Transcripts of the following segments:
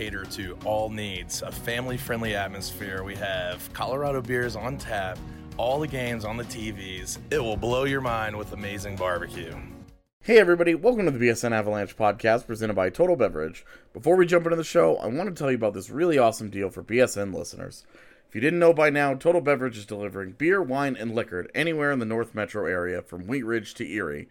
cater to all needs, a family friendly atmosphere. We have Colorado beers on tap, all the games on the TVs. It will blow your mind with amazing barbecue. Hey everybody, welcome to the BSN Avalanche podcast presented by Total Beverage. Before we jump into the show, I want to tell you about this really awesome deal for BSN listeners. If you didn't know by now, Total Beverage is delivering beer, wine, and liquor anywhere in the North Metro area from Wheat Ridge to Erie.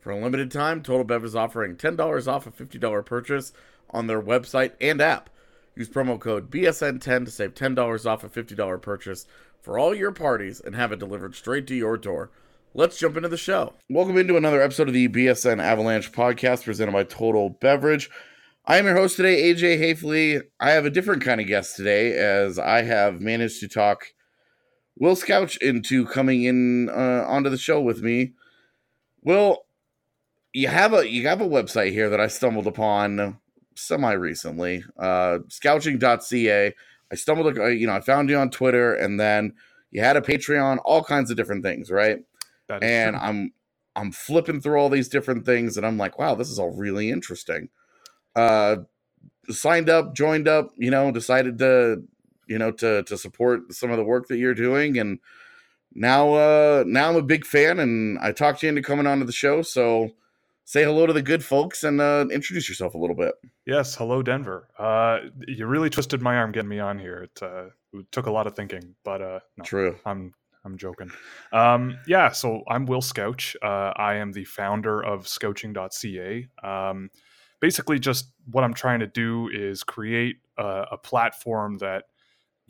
For a limited time, Total Bev is offering $10 off a $50 purchase on their website and app. Use promo code BSN10 to save $10 off a $50 purchase for all your parties and have it delivered straight to your door. Let's jump into the show. Welcome into another episode of the BSN Avalanche podcast presented by Total Beverage. I am your host today, AJ Haefele. I have a different kind of guest today as I have managed to talk Will Scouch into coming in uh, onto the show with me. Will, you have a you have a website here that I stumbled upon semi recently, uh, scouching.ca. I stumbled, you know, I found you on Twitter, and then you had a Patreon, all kinds of different things, right? And true. I'm I'm flipping through all these different things, and I'm like, wow, this is all really interesting. Uh, signed up, joined up, you know, decided to, you know, to to support some of the work that you're doing, and now, uh, now I'm a big fan, and I talked you into coming onto the show, so say hello to the good folks and uh, introduce yourself a little bit. Yes, hello, Denver. Uh, you really twisted my arm getting me on here. It, uh, it took a lot of thinking, but uh, no, true. I'm I'm joking. Um, yeah, so I'm Will Scouch. Uh, I am the founder of Scouching.ca. Um, basically, just what I'm trying to do is create a, a platform that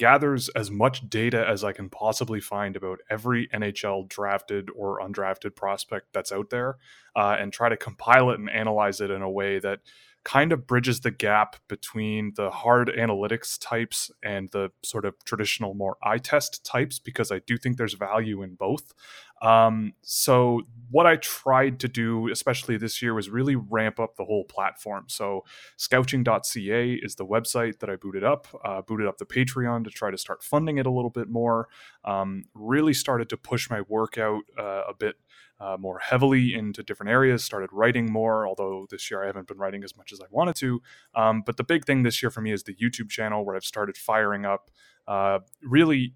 gathers as much data as I can possibly find about every NHL drafted or undrafted prospect that's out there uh, and try to compile it and analyze it in a way that kind of bridges the gap between the hard analytics types and the sort of traditional more eye test types because I do think there's value in both. Um, so what I tried to do, especially this year, was really ramp up the whole platform. So scouching.ca is the website that I booted up, uh, booted up the Patreon to try to start funding it a little bit more. Um, really started to push my work out uh, a bit uh, more heavily into different areas, started writing more, although this year I haven't been writing as much as I wanted to. Um, but the big thing this year for me is the YouTube channel where I've started firing up uh, really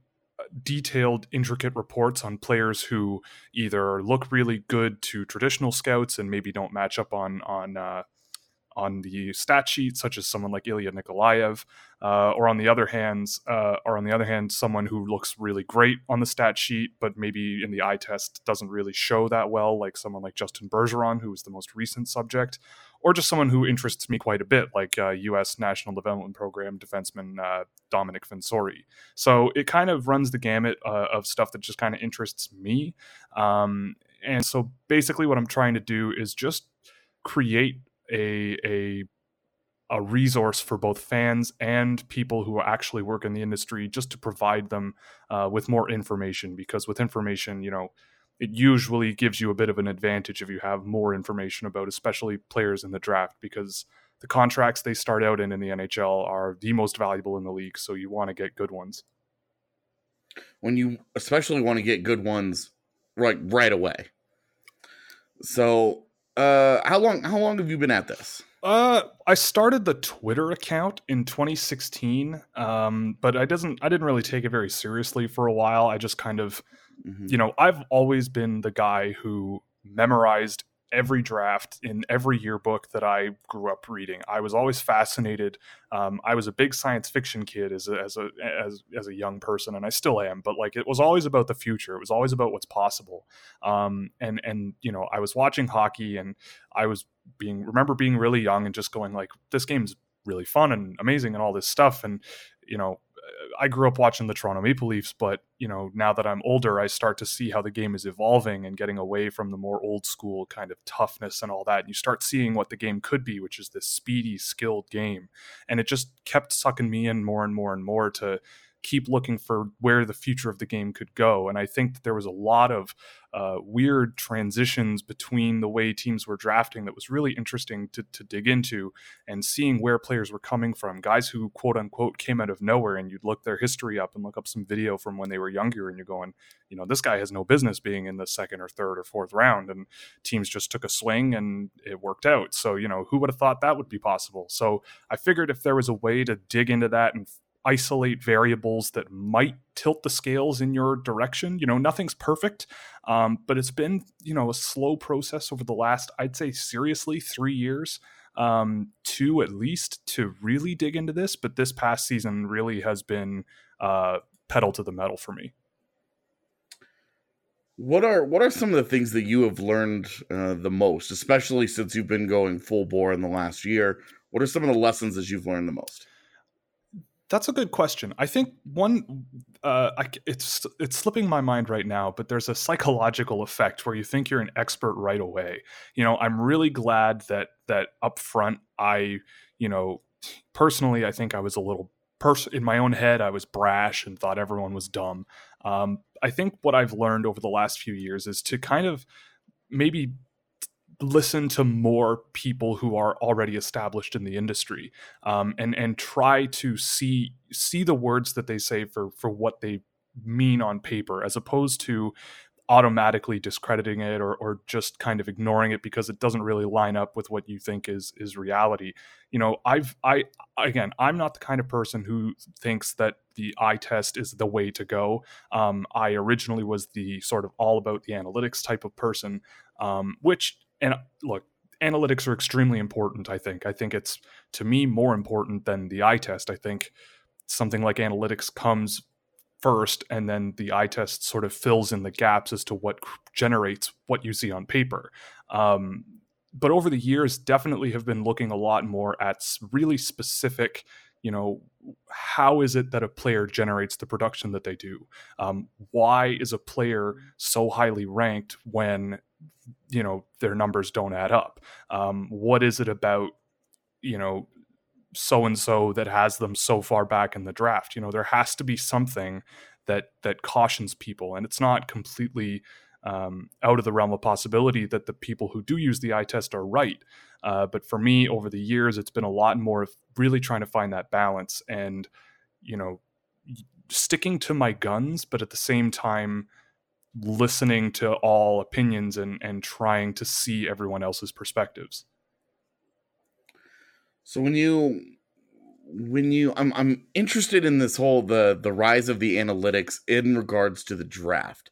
detailed, intricate reports on players who either look really good to traditional scouts and maybe don't match up on on uh, on the stat sheet, such as someone like Ilya Nikolaev, uh, or on the other hand, uh, or on the other hand, someone who looks really great on the stat sheet, but maybe in the eye test doesn't really show that well, like someone like Justin Bergeron, who is the most recent subject, or just someone who interests me quite a bit, like uh, U.S. National Development Program defenseman uh, Domenick Fensore. So it kind of runs the gamut uh, of stuff that just kind of interests me. Um, and so basically, what I'm trying to do is just create a a a resource for both fans and people who actually work in the industry just to provide them uh, with more information because with information you know it usually gives you a bit of an advantage if you have more information about, especially players in the draft, because the contracts they start out in in the NHL are the most valuable in the league. So you want to get good ones. When you especially want to get good ones right right away. So, uh, how long how long have you been at this? Uh, I started the Twitter account in 2016, um, but I doesn't I didn't really take it very seriously for a while. I just kind of, mm-hmm. you know, I've always been the guy who memorized every draft in every yearbook that I grew up reading. I was always fascinated. Um, I was a big science fiction kid as a, as a as as a young person, and I still am. But like, it was always about the future. It was always about what's possible. Um, and and you know, I was watching hockey, and I was being remember being really young and just going like, this game's really fun and amazing and all this stuff. And you know, I grew up watching the Toronto Maple Leafs, but you know, now that I'm older, I start to see how the game is evolving and getting away from the more old school kind of toughness and all that. And you start seeing what the game could be, which is this speedy, skilled game. And it just kept sucking me in more and more and more to keep looking for where the future of the game could go. And I think that there was a lot of uh, weird transitions between the way teams were drafting that was really interesting to, to dig into and seeing where players were coming from. Guys who, quote unquote, came out of nowhere, and you'd look their history up and look up some video from when they were younger, and you're going, you know, this guy has no business being in the second or third or fourth round. And teams just took a swing and it worked out. So, you know, who would have thought that would be possible? So I figured if there was a way to dig into that and isolate variables that might tilt the scales in your direction. You know, nothing's perfect, um, but it's been you know a slow process over the last, I'd say, seriously three years, um, two at least, to really dig into this. But this past season really has been uh, pedal to the metal for me. What are what are some of the things that you have learned uh, the most, especially since you've been going full bore in the last year? What are some of the lessons that you've learned the most? That's a good question. I think one, uh, I, it's it's slipping my mind right now, but there's a psychological effect where you think you're an expert right away. You know, I'm really glad that that up front, I, you know, personally, I think I was a little pers- in my own head, I was brash and thought everyone was dumb. Um, I think what I've learned over the last few years is to kind of maybe listen to more people who are already established in the industry um, and and try to see see the words that they say for for what they mean on paper as opposed to automatically discrediting it or, or just kind of ignoring it because it doesn't really line up with what you think is is reality. You know i've i again i'm not the kind of person who thinks that the eye test is the way to go. Um, i originally was the sort of all about the analytics type of person um, which and look, analytics are extremely important. I think. I think it's to me more important than the eye test. I think something like analytics comes first, and then the eye test sort of fills in the gaps as to what generates what you see on paper. Um, but over the years, definitely have been looking a lot more at really specific you know how is it that a player generates the production that they do um, why is a player so highly ranked when you know their numbers don't add up. Um, what is it about you know so and so that has them so far back in the draft? You know there has to be something that that cautions people and it's not completely um, out of the realm of possibility that the people who do use the eye test are right. Uh, but for me over the years it's been a lot more of really trying to find that balance and you know sticking to my guns but at the same time listening to all opinions and and trying to see everyone else's perspectives. So when you when you I'm I'm interested in this whole the the rise of the analytics in regards to the draft.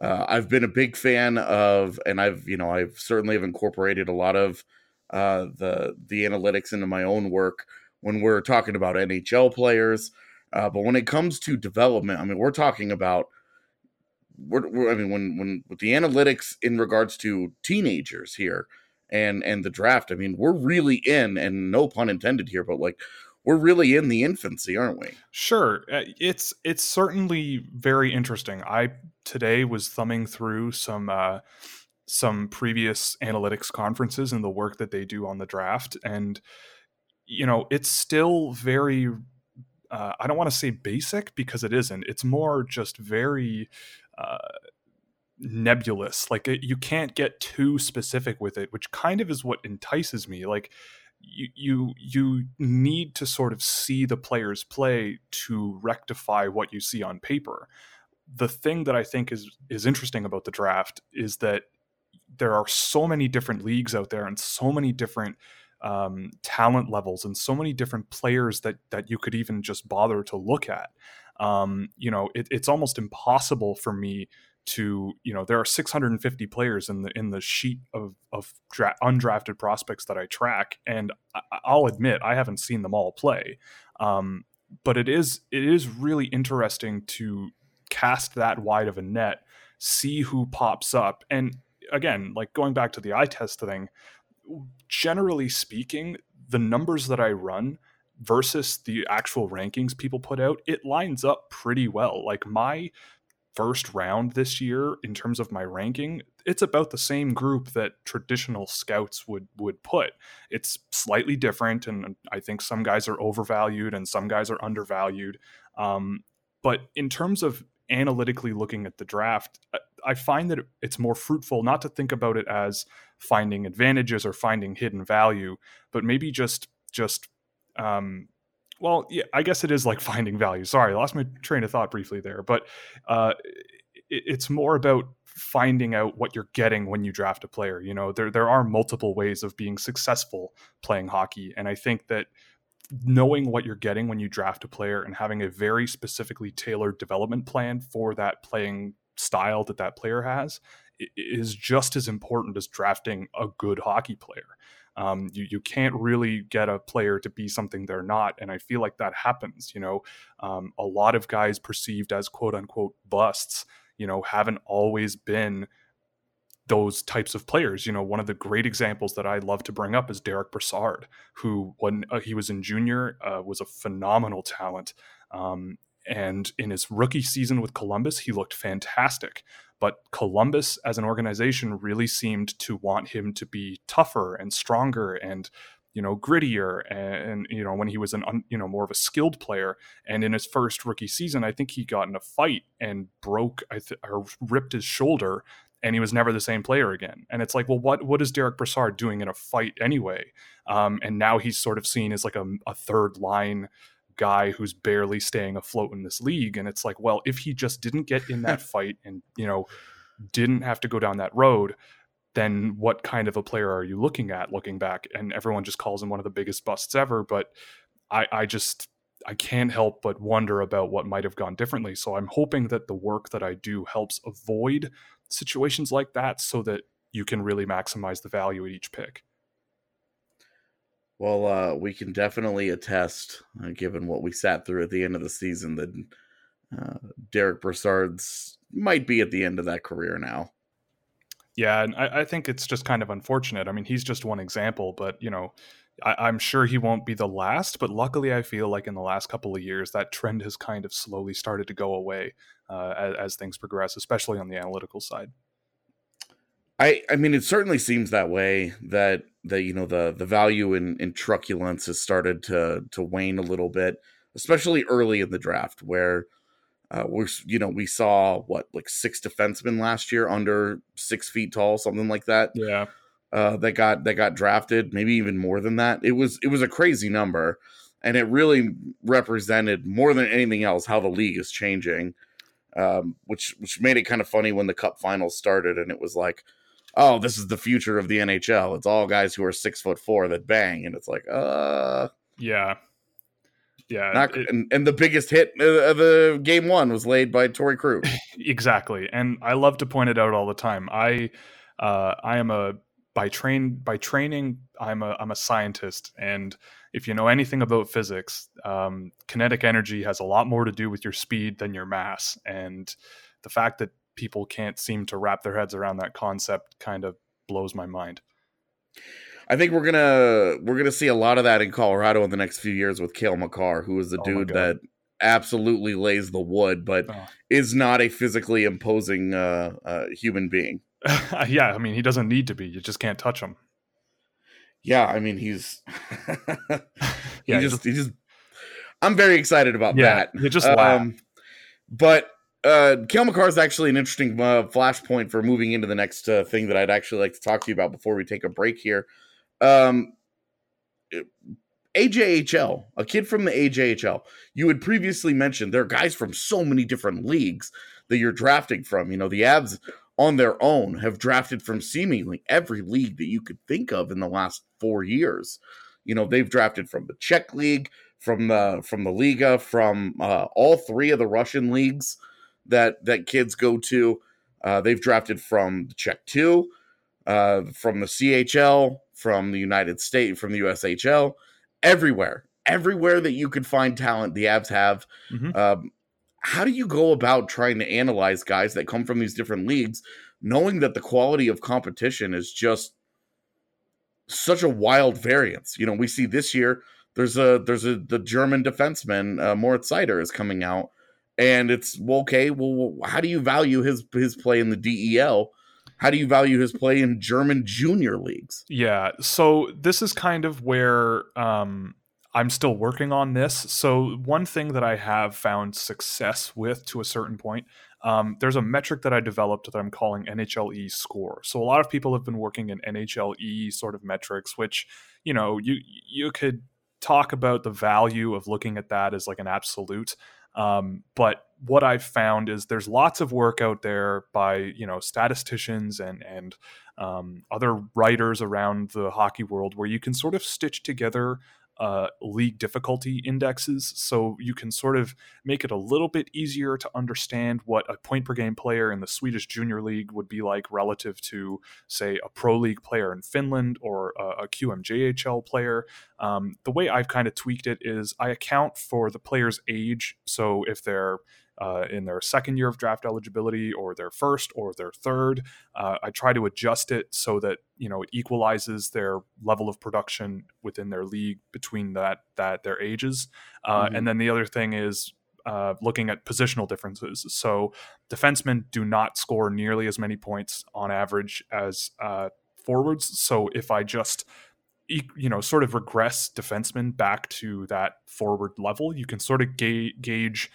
Uh, I've been a big fan of, and I've you know I've certainly have incorporated a lot of uh, the the analytics into my own work when we're talking about NHL players. Uh, but when it comes to development, I mean, we're talking about we're, we're, I mean, when when with the analytics in regards to teenagers here and and the draft, I mean, we're really in, and no pun intended here, but like we're really in the infancy, aren't we? Sure, uh, it's it's certainly very interesting. I today was thumbing through some uh, some previous analytics conferences and the work that they do on the draft, and you know, it's still very. Uh, I don't want to say basic because it isn't. It's more just very uh, nebulous. Like you can't get too specific with it, which kind of is what entices me. Like you you you need to sort of see the players play to rectify what you see on paper. The thing that I think is is interesting about the draft is that there are so many different leagues out there and so many different um, talent levels and so many different players that that you could even just bother to look at. Um, you know, it, it's almost impossible for me to you know there are 650 players in the in the sheet of of dra- undrafted prospects that I track, and I, will admit I haven't seen them all play. Um, but it is it is really interesting to cast that wide of a net, see who pops up, and again, like going back to the eye test thing, generally speaking, the numbers that I run versus the actual rankings people put out, it lines up pretty well. Like my first round this year in terms of my ranking it's about the same group that traditional scouts would would put it's slightly different and i think some guys are overvalued and some guys are undervalued um, but in terms of analytically looking at the draft i find that it's more fruitful not to think about it as finding advantages or finding hidden value but maybe just just um, well, yeah, I guess it is like finding value. Sorry, I lost my train of thought briefly there, but uh, it, it's more about finding out what you're getting when you draft a player. You know, there there are multiple ways of being successful playing hockey, and I think that knowing what you're getting when you draft a player and having a very specifically tailored development plan for that playing style that that player has is just as important as drafting a good hockey player. Um, you you can't really get a player to be something they're not, and I feel like that happens. You know, um, a lot of guys perceived as quote unquote busts, you know, haven't always been those types of players. You know, one of the great examples that I love to bring up is Derek Brassard, who when uh, he was in junior uh, was a phenomenal talent. Um, and in his rookie season with Columbus, he looked fantastic. But Columbus as an organization really seemed to want him to be tougher and stronger and you know grittier and, and, you know when he was an you know more of a skilled player. And in his first rookie season i think he got in a fight and broke I th- or ripped his shoulder and he was never the same player again. And it's like well what what is derek brassard doing in a fight anyway? Um, and now he's sort of seen as like a, a third line guy who's barely staying afloat in this league and it's like well if he just didn't get in that fight and you know didn't have to go down that road then what kind of a player are you looking at looking back? And everyone just calls him one of the biggest busts ever but i i just i can't help but wonder about what might have gone differently. So i'm hoping that the work that i do helps avoid situations like that so that you can really maximize the value at each pick well, uh, we can definitely attest, uh, given what we sat through at the end of the season, that uh, Derek Brassard's might be at the end of that career now. Yeah, and I, I, think it's just kind of unfortunate. I mean, he's just one example, but you know, I, am sure he won't be the last. But luckily, I feel like in the last couple of years, that trend has kind of slowly started to go away uh, as, as things progress, especially on the analytical side. I I mean, it certainly seems that way. That that you know the the value in in truculence has started to to wane a little bit, especially early in the draft, where uh, we're you know we saw what like six defensemen last year under six feet tall, something like that. Yeah, uh, that got that got drafted, maybe even more than that. It was it was a crazy number, and it really represented more than anything else how the league is changing. Um, which which made it kind of funny when the Cup Finals started, and it was like oh, this is the future of the NHL. It's all guys who are six foot four that bang, and it's like, uh, yeah, yeah. Not, it, and, and the biggest hit of the game one was laid by Torey Krug. exactly, and I love to point it out all the time. I, uh, I am a by train by training, I'm a I'm a scientist, and if you know anything about physics, um, kinetic energy has a lot more to do with your speed than your mass, and the fact that people can't seem to wrap their heads around that concept kind of blows my mind. I think we're gonna we're gonna see a lot of that in Colorado in the next few years with Cale Makar, who is the oh dude that absolutely lays the wood, but oh. is not a physically imposing uh, uh, human being. yeah, I mean he doesn't need to be. You just can't touch him. Yeah, I mean he's yeah, he just, he just I'm very excited about yeah, that. You just um, but uh, Makar is actually an interesting uh, flashpoint for moving into the next uh, thing that I'd actually like to talk to you about before we take a break here. Um, AJHL, a kid from the AJHL. You had previously mentioned there are guys from so many different leagues that you're drafting from. You know, the Avs on their own have drafted from seemingly every league that you could think of in the last four years. You know, they've drafted from the Czech league, from the from the Liga, from uh, all three of the Russian leagues that that kids go to. Uh, they've drafted from the Czech two, uh, from the CHL, from the United States, from the USHL, everywhere, everywhere that you could find talent, the Avs have. Mhm. Um, how do you go about trying to analyze guys that come from these different leagues, knowing that the quality of competition is just such a wild variance? You know, we see this year there's a there's a the German defenseman uh, Moritz Seider is coming out, and it's well, okay. Well, how do you value his his play in the DEL? How do you value his play in German junior leagues? Yeah. So this is kind of where um, I'm still working on this. So one thing that I have found success with to a certain point, um, there's a metric that I developed that I'm calling NHLE score. So a lot of people have been working in NHLE sort of metrics, which you know you you could talk about the value of looking at that as like an absolute. Um, but what I've found is there's lots of work out there by you know statisticians and and um, other writers around the hockey world where you can sort of stitch together uh, league difficulty indexes, so you can sort of make it a little bit easier to understand what a point per game player in the Swedish Junior League would be like relative to, say, a pro league player in Finland or a, a QMJHL player. Um, the way I've kind of tweaked it is I account for the player's age. So if they're uh, in their second year of draft eligibility or their first or their third. Uh, I try to adjust it so that you know it equalizes their level of production within their league between that that their ages. Uh, Mhm. And then the other thing is uh, looking at positional differences. So defensemen do not score nearly as many points on average as uh, forwards. So if I just you know sort of regress defensemen back to that forward level, you can sort of ga- gauge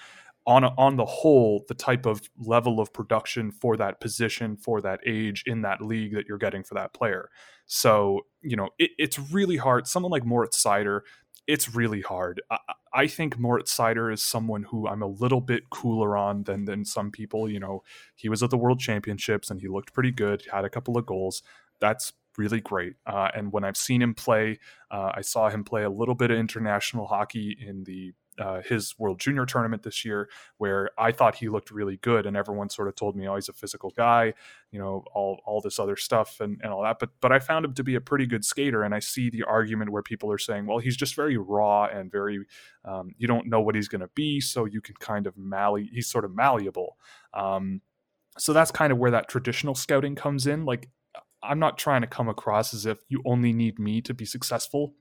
on on the whole the type of level of production for that position for that age in that league that you're getting for that player. So you know it, it's really hard. Someone like Moritz Seider it's really hard. I, I think Moritz Seider is someone who I'm a little bit cooler on than than some people. You know, he was at the World Championships and he looked pretty good. Had a couple of goals. That's really great. Uh, and when I've seen him play, uh, I saw him play a little bit of international hockey in the uh, his World Junior tournament this year, where I thought he looked really good, and everyone sort of told me, "Oh, he's a physical guy," you know, all all this other stuff and, and all that. But but I found him to be a pretty good skater, and I see the argument where people are saying, "Well, he's just very raw and very, um, you don't know what he's going to be, so you can kind of mally. He's sort of malleable." Um, so that's kind of where that traditional scouting comes in. Like, I'm not trying to come across as if you only need me to be successful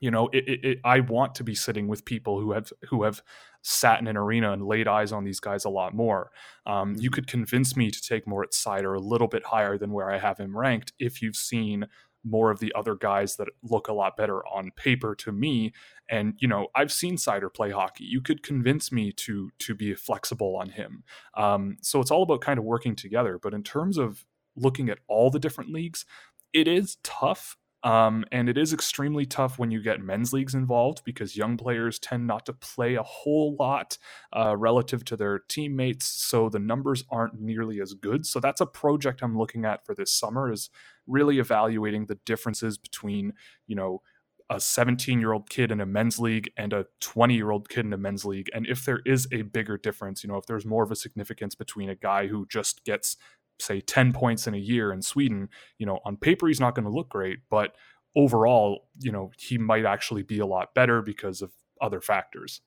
you know it, it, it, i want to be sitting with people who have who have sat in an arena and laid eyes on these guys a lot more. Um, you could convince me to take Moritz Seider a little bit higher than where i have him ranked if you've seen more of the other guys that look a lot better on paper to me. And you know i've seen Seider play hockey. You could convince me to to be flexible on him. Um, so it's all about kind of working together. But in terms of looking at all the different leagues it is tough um, and it is extremely tough when you get men's leagues involved because young players tend not to play a whole lot uh, relative to their teammates, so the numbers aren't nearly as good. So that's a project I'm looking at for this summer is really evaluating the differences between you know a 17 year old kid in a men's league and a 20 year old kid in a men's league, and if there is a bigger difference, you know if there's more of a significance between a guy who just gets say 10 points in a year in Sweden, you know, on paper he's not going to look great, but overall, you know, he might actually be a lot better because of other factors.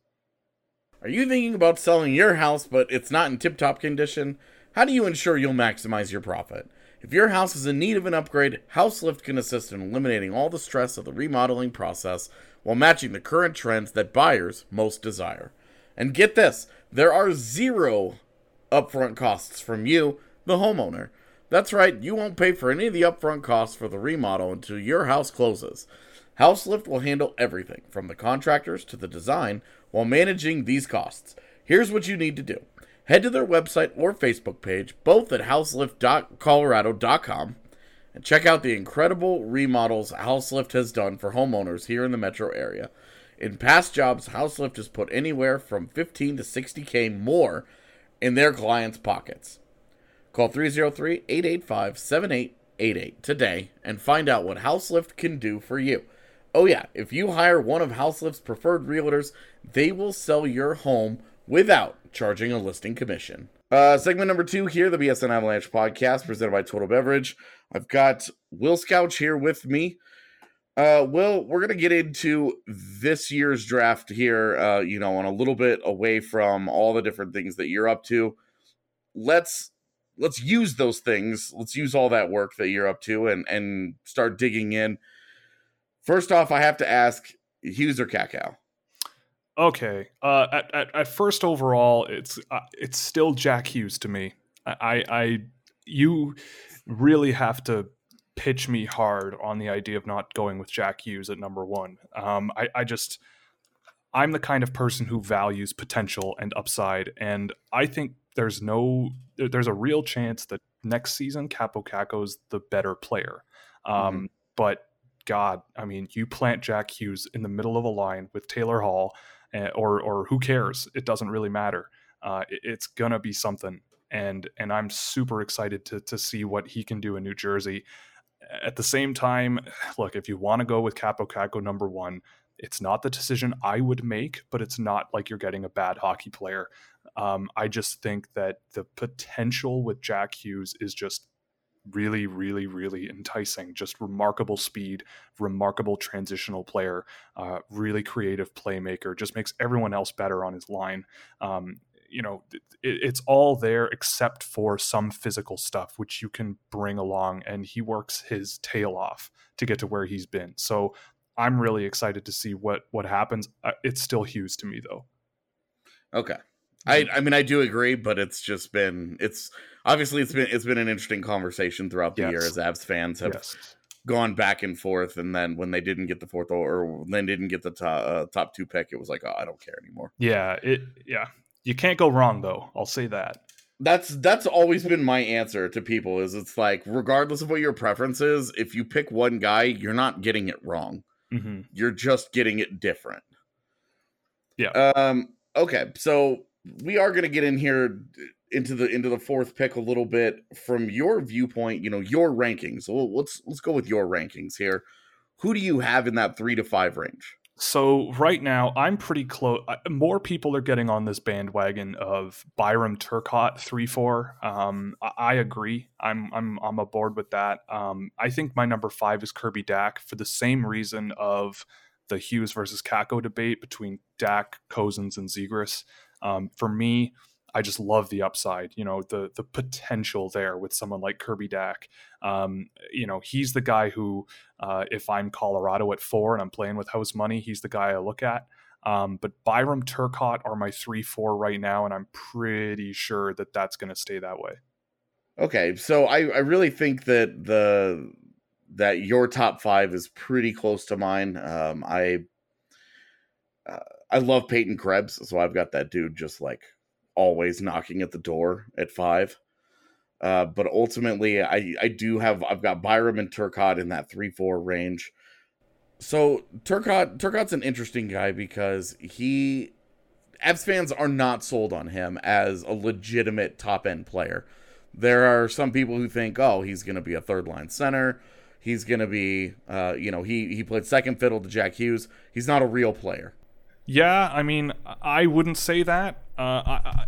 Are you thinking about selling your house but it's not in tip top condition? How do you ensure you'll maximize your profit? If your house is in need of an upgrade, HouseLift can assist in eliminating all the stress of the remodeling process while matching the current trends that buyers most desire. And get this there are zero upfront costs from you, the homeowner. That's right, you won't pay for any of the upfront costs for the remodel until your house closes. HouseLift will handle everything from the contractors to the design while managing these costs. Here's what you need to do head to their website or Facebook page, both at houselift.colorado.com, and check out the incredible remodels Houselift has done for homeowners here in the metro area. In past jobs, Houselift has put anywhere from 15 to 60k more in their clients' pockets. Call 303 885 7888 today and find out what Houselift can do for you. Oh, yeah, if you hire one of Houselift's preferred realtors, they will sell your home without charging a listing commission. Uh, segment number two here, the BSN Avalanche podcast presented by Total Beverage. I've got Will Scouch here with me. Uh, Will, we're gonna get into this year's draft here. Uh, you know, and a little bit away from all the different things that you're up to. Let's let's use those things. Let's use all that work that you're up to, and and start digging in. First off, I have to ask Hughes or Kakko. Okay. Uh, at, at, at first overall, it's uh, it's still Jack Hughes to me. I, I, I you really have to pitch me hard on the idea of not going with Jack Hughes at number one. Um, I, I just I'm the kind of person who values potential and upside, and I think there's no there's a real chance that next season Kaapo Kakko's the better player. Um, mm-hmm. But God, I mean, you plant Jack Hughes in the middle of a line with Taylor Hall Eh, or or who cares? It doesn't really matter. Uh, it, it's gonna be something, and and I'm super excited to to see what he can do in New Jersey. At the same time, look, if you want to go with Kaapo Kakko number one, it's not the decision I would make, but it's not like you're getting a bad hockey player. Um, I just think that the potential with Jack Hughes is just really, really, really enticing. Just remarkable speed, remarkable transitional player, uh, really creative playmaker. Just makes everyone else better on his line. Um, you know, it, it's all there except for some physical stuff, which you can bring along, and he works his tail off to get to where he's been. So I'm really excited to see what what happens. Uh, it's still Hughes to me, though. Okay. I I mean I do agree, but it's just been it's obviously it's been it's been an interesting conversation throughout the yes. year as Avs fans have yes. gone back and forth, and then when they didn't get the fourth or then didn't get the top, uh, top two pick, it was like oh I don't care anymore. Yeah, it yeah you can't go wrong though. I'll say that. That's that's always been my answer to people is it's like regardless of what your preference is, if you pick one guy, you're not getting it wrong. Mm-hmm. You're just getting it different. Yeah. Um. Okay. So we are going to get in here into the into the fourth pick a little bit from your viewpoint. You know your rankings. So let's let's go with your rankings here. Who do you have in that three to five range? So right now, I'm pretty close. More people are getting on this bandwagon of Byram Turcotte three four. Um, I, agree. I'm I'm I'm aboard with that. Um, I think my number five is Kirby Dach for the same reason of the Hughes versus Kakko debate between Dach, Cozens, and Zegras. Um, for me, I just love the upside, you know, the the potential there with someone like Kirby Dach. Um, you know, he's the guy who, uh, if I'm Colorado at four and I'm playing with house money, he's the guy I look at. Um, but Byram Turcotte are my three four right now, and I'm pretty sure that that's going to stay that way. Okay, so I, I really think that the that your top five is pretty close to mine. Um, I uh, I love Peyton Krebs, so I've got that dude just like always knocking at the door at five. Uh, but ultimately, I I do have I've got Byram and Turcotte in that three four range. So Turcotte Turcotte's an interesting guy because he Avs fans are not sold on him as a legitimate top end player. There are some people who think, oh, he's going to be a third line center. He's going to be, uh, you know, he he played second fiddle to Jack Hughes. He's not a real player. Yeah, I mean, I wouldn't say that. Uh, I, I,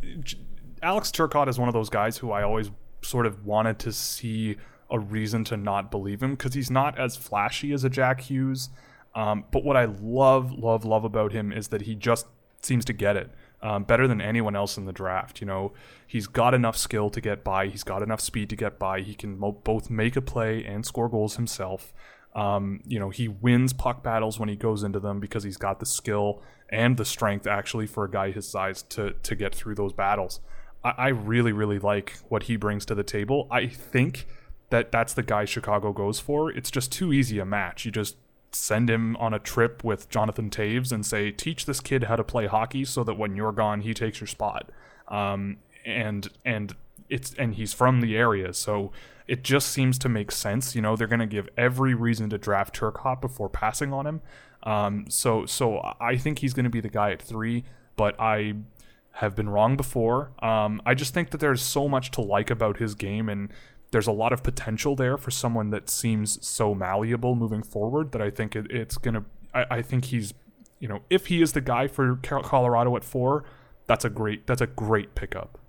Alex Turcotte is one of those guys who I always sort of wanted to see a reason to not believe him because he's not as flashy as a Jack Hughes. Um, but what I love, love, love about him is that he just seems to get it um, better than anyone else in the draft. You know, he's got enough skill to get by. He's got enough speed to get by. He can mo- both make a play and score goals himself. Um, you know, he wins puck battles when he goes into them because he's got the skill and the strength actually for a guy his size to to get through those battles. I, I really, really like what he brings to the table. I think that that's the guy Chicago goes for. It's just too easy a match. You just send him on a trip with Jonathan Toews and say, teach this kid how to play hockey so that when you're gone, he takes your spot. Um, and and it's and he's from the area, so it just seems to make sense. You know, they're going to give every reason to draft Turcotte before passing on him. Um, so so I think he's going to be the guy at three, but I have been wrong before. Um, I just think that there's so much to like about his game, and there's a lot of potential there for someone that seems so malleable moving forward that I think it, it's gonna. I, I think he's, you know, if he is the guy for Colorado at four, that's a great that's a great pickup.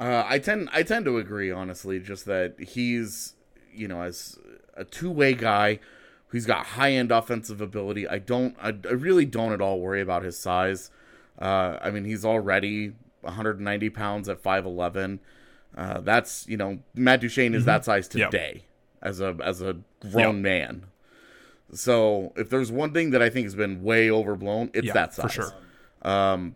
Uh, I tend I tend to agree honestly, just that he's you know as a two way guy who's got high end offensive ability. I don't I, I, really don't at all worry about his size. Uh, I mean he's already 190 pounds at 5'11. Uh, that's you know Matt Duchene is mm-hmm. that size today yep. as a as a grown yep. man. So if there's one thing that I think has been way overblown, it's that size. For sure. Um,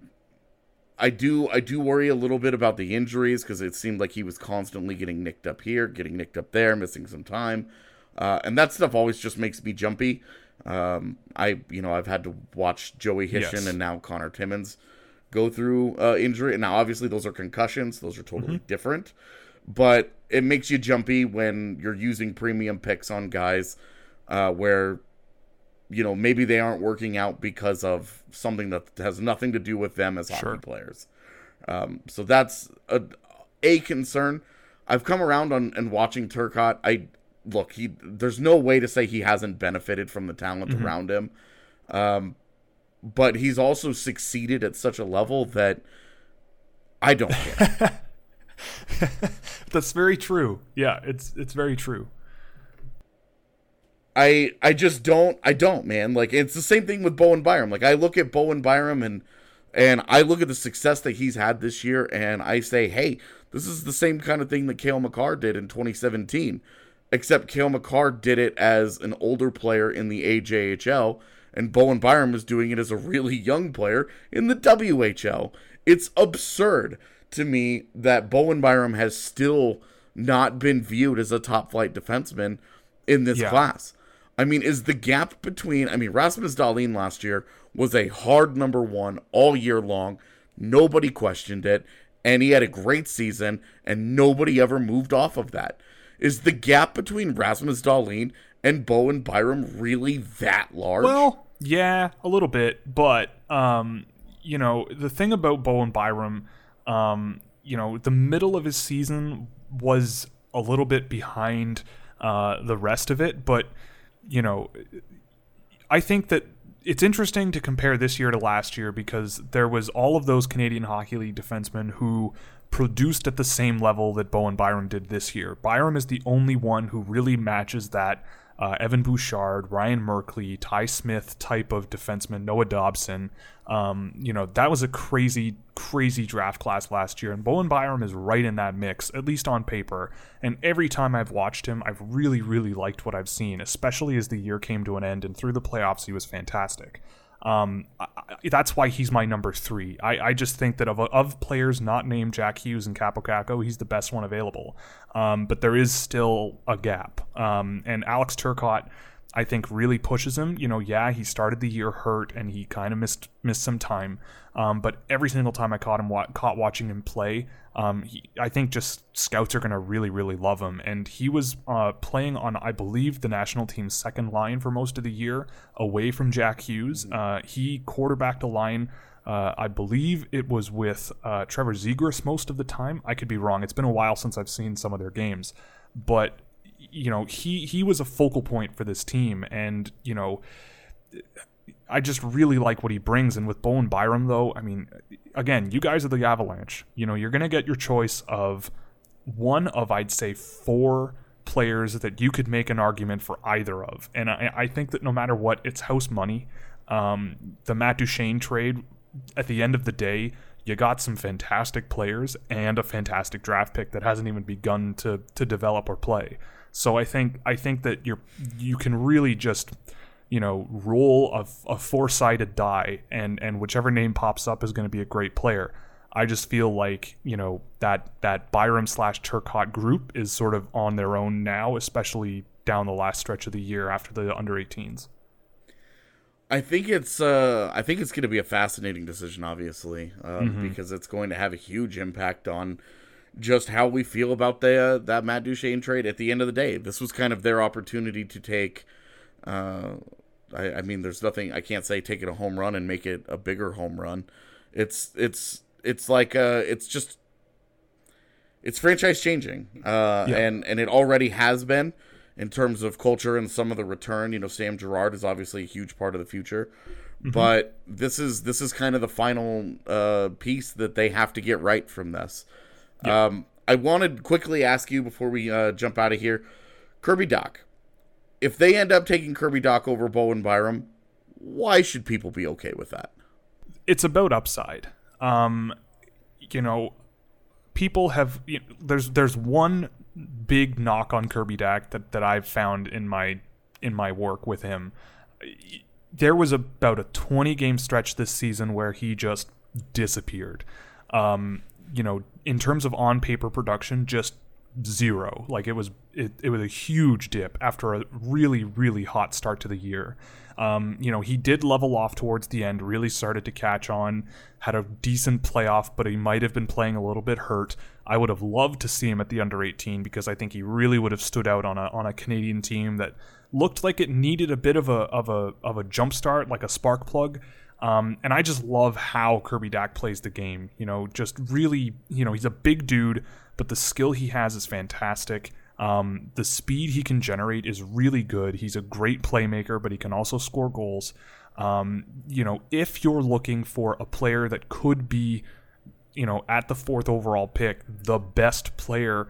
I do I do worry a little bit about the injuries because it seemed like he was constantly getting nicked up here, getting nicked up there, missing some time, uh, and that stuff always just makes me jumpy. Um, I you know I've had to watch Joey Hishon yes. and now Conor Timmins go through uh, injury, and now obviously those are concussions; those are totally mm-hmm. different. But it makes you jumpy when you're using premium picks on guys uh, where you know, maybe they aren't working out because of something that has nothing to do with them as hockey sure. players. Um, so that's a, a concern. I've come around on and watching Turcotte. I look, he there's no way to say he hasn't benefited from the talent mm-hmm. around him. Um, but he's also succeeded at such a level that I don't care. That's very true. Yeah, it's it's very true. I I just don't I don't man. Like it's the same thing with Bowen Byram. Like I look at Bowen Byram and and I look at the success that he's had this year and I say hey this is the same kind of thing that Cale Makar did in 2017 except Cale Makar did it as an older player in the AJHL and Bowen Byram is doing it as a really young player in the WHL it's absurd to me that Bowen Byram has still not been viewed as a top flight defenseman in this yeah. class I mean, is the gap between, I mean, Rasmus Dahlin last year was a hard number one all year long. Nobody questioned it. And he had a great season, and nobody ever moved off of that. Is the gap between Rasmus Dahlin and Bowen Byram really that large? Well, yeah, a little bit. But, um, you know, the thing about Bowen Byram, um, you know, the middle of his season was a little bit behind uh, the rest of it. But, you know, I think that it's interesting to compare this year to last year because there was all of those Canadian Hockey League defensemen who produced at the same level that Bowen Byram did this year. Byram is the only one who really matches that uh, Evan Bouchard, Ryan Merkley, Ty Smith type of defenseman, Noah Dobson. Um, you know, that was a crazy, crazy draft class last year. And Bowen Byram is right in that mix, at least on paper. And every time I've watched him, I've really, really liked what I've seen, especially as the year came to an end and through the playoffs, he was fantastic. Um, I, that's why he's my number three. I, I just think that of, of players not named Jack Hughes and Kaapo Kakko, he's the best one available. Um, but there is still a gap. Um, and Alex Turcotte, I think, really pushes him. You know, yeah, he started the year hurt and he kind of missed missed some time. Um, but every single time I caught him wa- caught watching him play, um, he, I think just scouts are going to really really love him. And he was uh, playing on I believe the national team's second line for most of the year, away from Jack Hughes. Mm-hmm. Uh, he quarterbacked a line. Uh, I believe it was with uh, Trevor Zegras most of the time. I could be wrong. It's been a while since I've seen some of their games, but you know he he was a focal point for this team, and you know I just really like what he brings. And with Bowen Byram, though, I mean, again, you guys are the Avalanche. You know, you're going to get your choice of one of, I'd say, four players that you could make an argument for either of. And I, I think that no matter what, it's house money. Um, the Matt Duchene trade, at the end of the day, you got some fantastic players and a fantastic draft pick that hasn't even begun to to develop or play. So I think I think that you're you can really just you know, roll a, a four sided die, and and whichever name pops up is going to be a great player. I just feel like you know that that Byram slash Turcotte group is sort of on their own now, especially down the last stretch of the year after the under 18s. I think it's uh, I think it's going to be a fascinating decision, obviously, um, Mhm. because it's going to have a huge impact on just how we feel about the uh, that Matt Duchene trade. At the end of the day, this was kind of their opportunity to take. Uh, I, I mean, there's nothing I can't say take it a home run and make it a bigger home run. It's it's it's like uh, it's just it's franchise changing, uh, Yeah. and and it already has been in terms of culture and some of the return. You know, Sam Girard is obviously a huge part of the future, but this is this is kind of the final uh, piece that they have to get right from this. Um, I wanted to quickly ask you before we uh, jump out of here, Kirby Dack. If they end up taking Kirby Dack over Bowen Byram, why should people be okay with that? it's about upside. Um, you know, people have you know, there's there's one big knock on Kirby Dack that, that I've found in my in my work with him. There was about a 20 game stretch this season where he just disappeared. Um, you know, in terms of on paper production, just zero. Like it was it, it was a huge dip after a really really hot start to the year. Um, you know, he did level off towards the end, really started to catch on, had a decent playoff, but he might have been playing a little bit hurt. I would have loved to see him at the under 18 because I think he really would have stood out on a on a Canadian team that looked like it needed a bit of a of a of a jump start, like a spark plug. Um, and I just love how Kirby Dack plays the game. You know, just really, you know, he's a big dude, but the skill he has is fantastic. Um, the speed he can generate is really good. He's a great playmaker, but he can also score goals. Um, you know, if you're looking for a player that could be, you know, at the fourth overall pick, the best player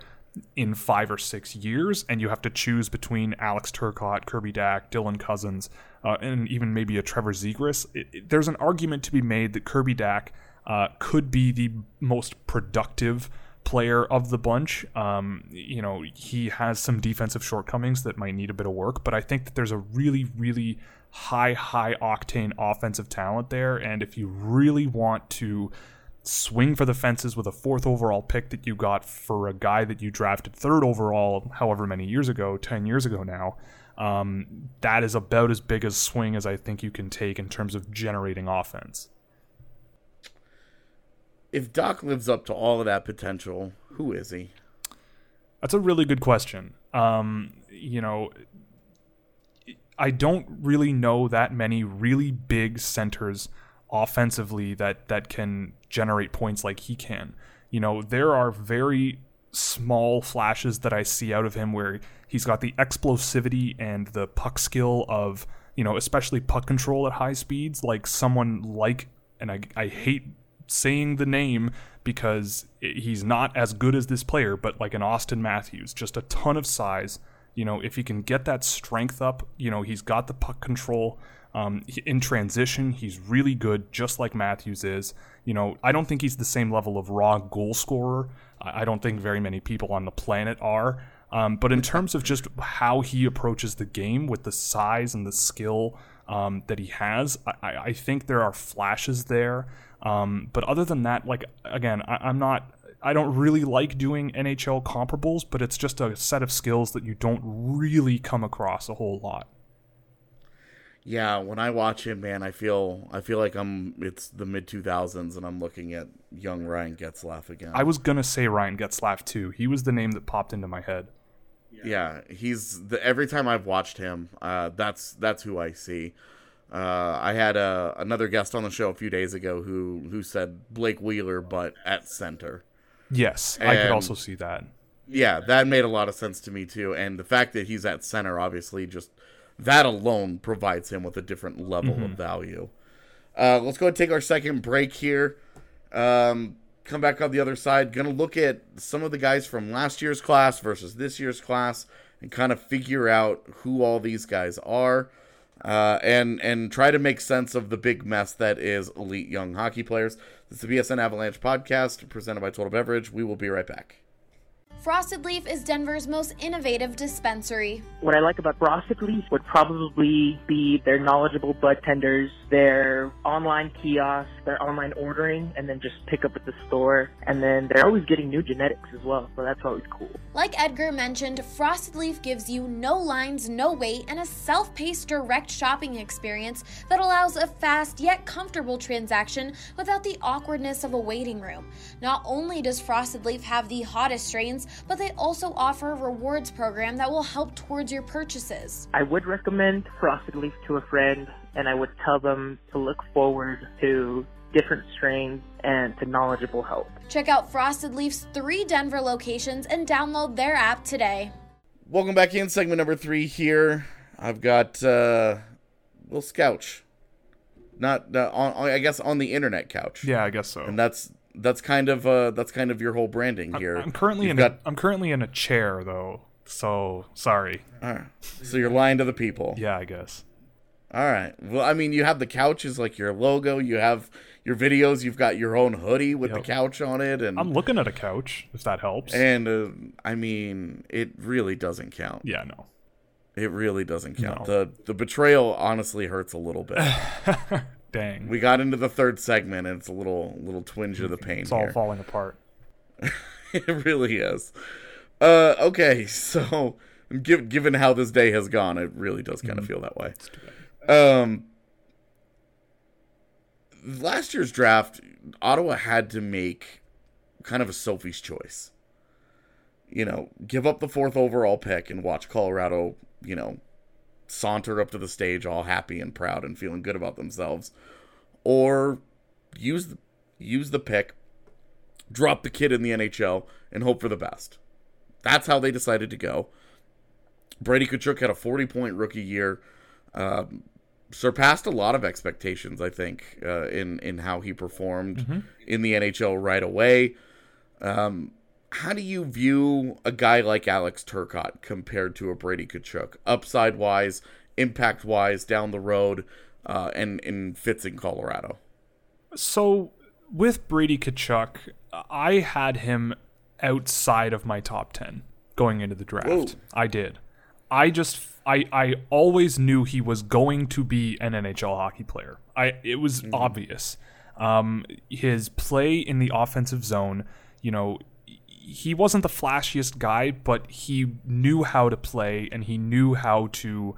in five or six years, and you have to choose between Alex Turcotte, Kirby Dack, Dylan Cozens, uh, and even maybe a Trevor Zegras, there's an argument to be made that Kirby Dack uh, could be the most productive player of the bunch. Um, you know, he has some defensive shortcomings that might need a bit of work, but I think that there's a really, really high, high octane offensive talent there. And if you really want to swing for the fences with a fourth overall pick that you got for a guy that you drafted third overall, however many years ago, 10 years ago now, um, that is about as big a swing as I think you can take in terms of generating offense. If Dack lives up to all of that potential, who is he? That's a really good question. Um, you know, I don't really know that many really big centers offensively that that can generate points like he can. You know, there are very small flashes that I see out of him where he's got the explosivity and the puck skill of, you know, especially puck control at high speeds, like someone like and I I hate saying the name because he's not as good as this player, but like an Auston Matthews, just a ton of size. You know, if he can get that strength up, you know, he's got the puck control. Um, in transition, he's really good, just like Matthews is. You know, I don't think he's the same level of raw goal scorer. I don't think very many people on the planet are. Um, but in terms of just how he approaches the game with the size and the skill um, that he has, I, I I think there are flashes there. Um, but other than that, like again, I, I'm not. I don't really like doing NHL comparables, but it's just a set of skills that you don't really come across a whole lot. Yeah, when I watch him, man, I feel I feel like I'm it's the mid 2000s and I'm looking at young Ryan Getzlaf again. I was gonna say Ryan Getzlaf too. He was the name that popped into my head. yeah, he's the every time I've watched him, uh, that's that's who I see. Uh, I had uh, another guest on the show a few days ago who who said Blake Wheeler, but at center. Yes, I could also see that. Yeah, that made a lot of sense to me too. And the fact that he's at center, obviously, just that alone provides him with a different level of value. Uh, let's go and take our second break here. Um, come back on the other side. Going to look at some of the guys from last year's class versus this year's class, and kind of figure out who all these guys are, uh, and and try to make sense of the big mess that is elite young hockey players. This is the BSN Avalanche podcast presented by Total Beverage. We will be right back. Frosted Leaf is Denver's most innovative dispensary. What I like about Frosted Leaf would probably be their knowledgeable bud tenders, their online kiosk, their online ordering, and then just pick up at the store. And then they're always getting new genetics as well, so that's always cool. Like Edgar mentioned, Frosted Leaf gives you no lines, no wait, and a self paced direct shopping experience that allows a fast yet comfortable transaction without the awkwardness of a waiting room. Not only does Frosted Leaf have the hottest strains, but they also offer a rewards program that will help towards your purchases. I would recommend Frosted Leaf to a friend and I would tell them to look forward to different strains and to knowledgeable help. Check out Frosted Leaf's three Denver locations and download their app today. Welcome back in segment number three here. I've got uh, Will Scouch, not uh, on, I guess on the internet couch. Yeah, I guess so. And that's that's kind of uh, that's kind of your whole branding here. I'm, I'm currently You've in got... a, I'm currently in a chair though, so sorry. All right. So you're lying to the people. Yeah, I guess. All right. Well, I mean, you have the couches like your logo. You have your videos. You've got your own hoodie with yep. the couch on it, and I'm looking at a couch. If that helps. And uh, I mean, it really doesn't count. Yeah, no. It really doesn't count. No. The the betrayal honestly hurts a little bit. Dang. We got into the third segment, and it's a little little twinge of the pain. It's all here. falling apart. it really is. Uh, okay, so given how this day has gone, it really does kind of mm-hmm. feel that way. Um, last year's draft, Ottawa had to make kind of a Sophie's choice. You know, give up the fourth overall pick and watch Colorado, you know, saunter up to the stage all happy and proud and feeling good about themselves, or use the, use the pick, drop the kid in the NHL, and hope for the best. That's how they decided to go. Brady Tkachuk had a 40 point rookie year. Um, surpassed a lot of expectations. I think uh, in in how he performed mm-hmm. in the NHL right away. Um, how do you view a guy like Alex Turcotte compared to a Brady Tkachuk, upside wise, impact wise, down the road, uh, and in fits in Colorado? So with Brady Tkachuk, I had him outside of my top ten going into the draft. Whoa. I did. I just I I always knew he was going to be an NHL hockey player. I it was mm-hmm. obvious. Um, his play in the offensive zone, you know, he wasn't the flashiest guy, but he knew how to play and he knew how to,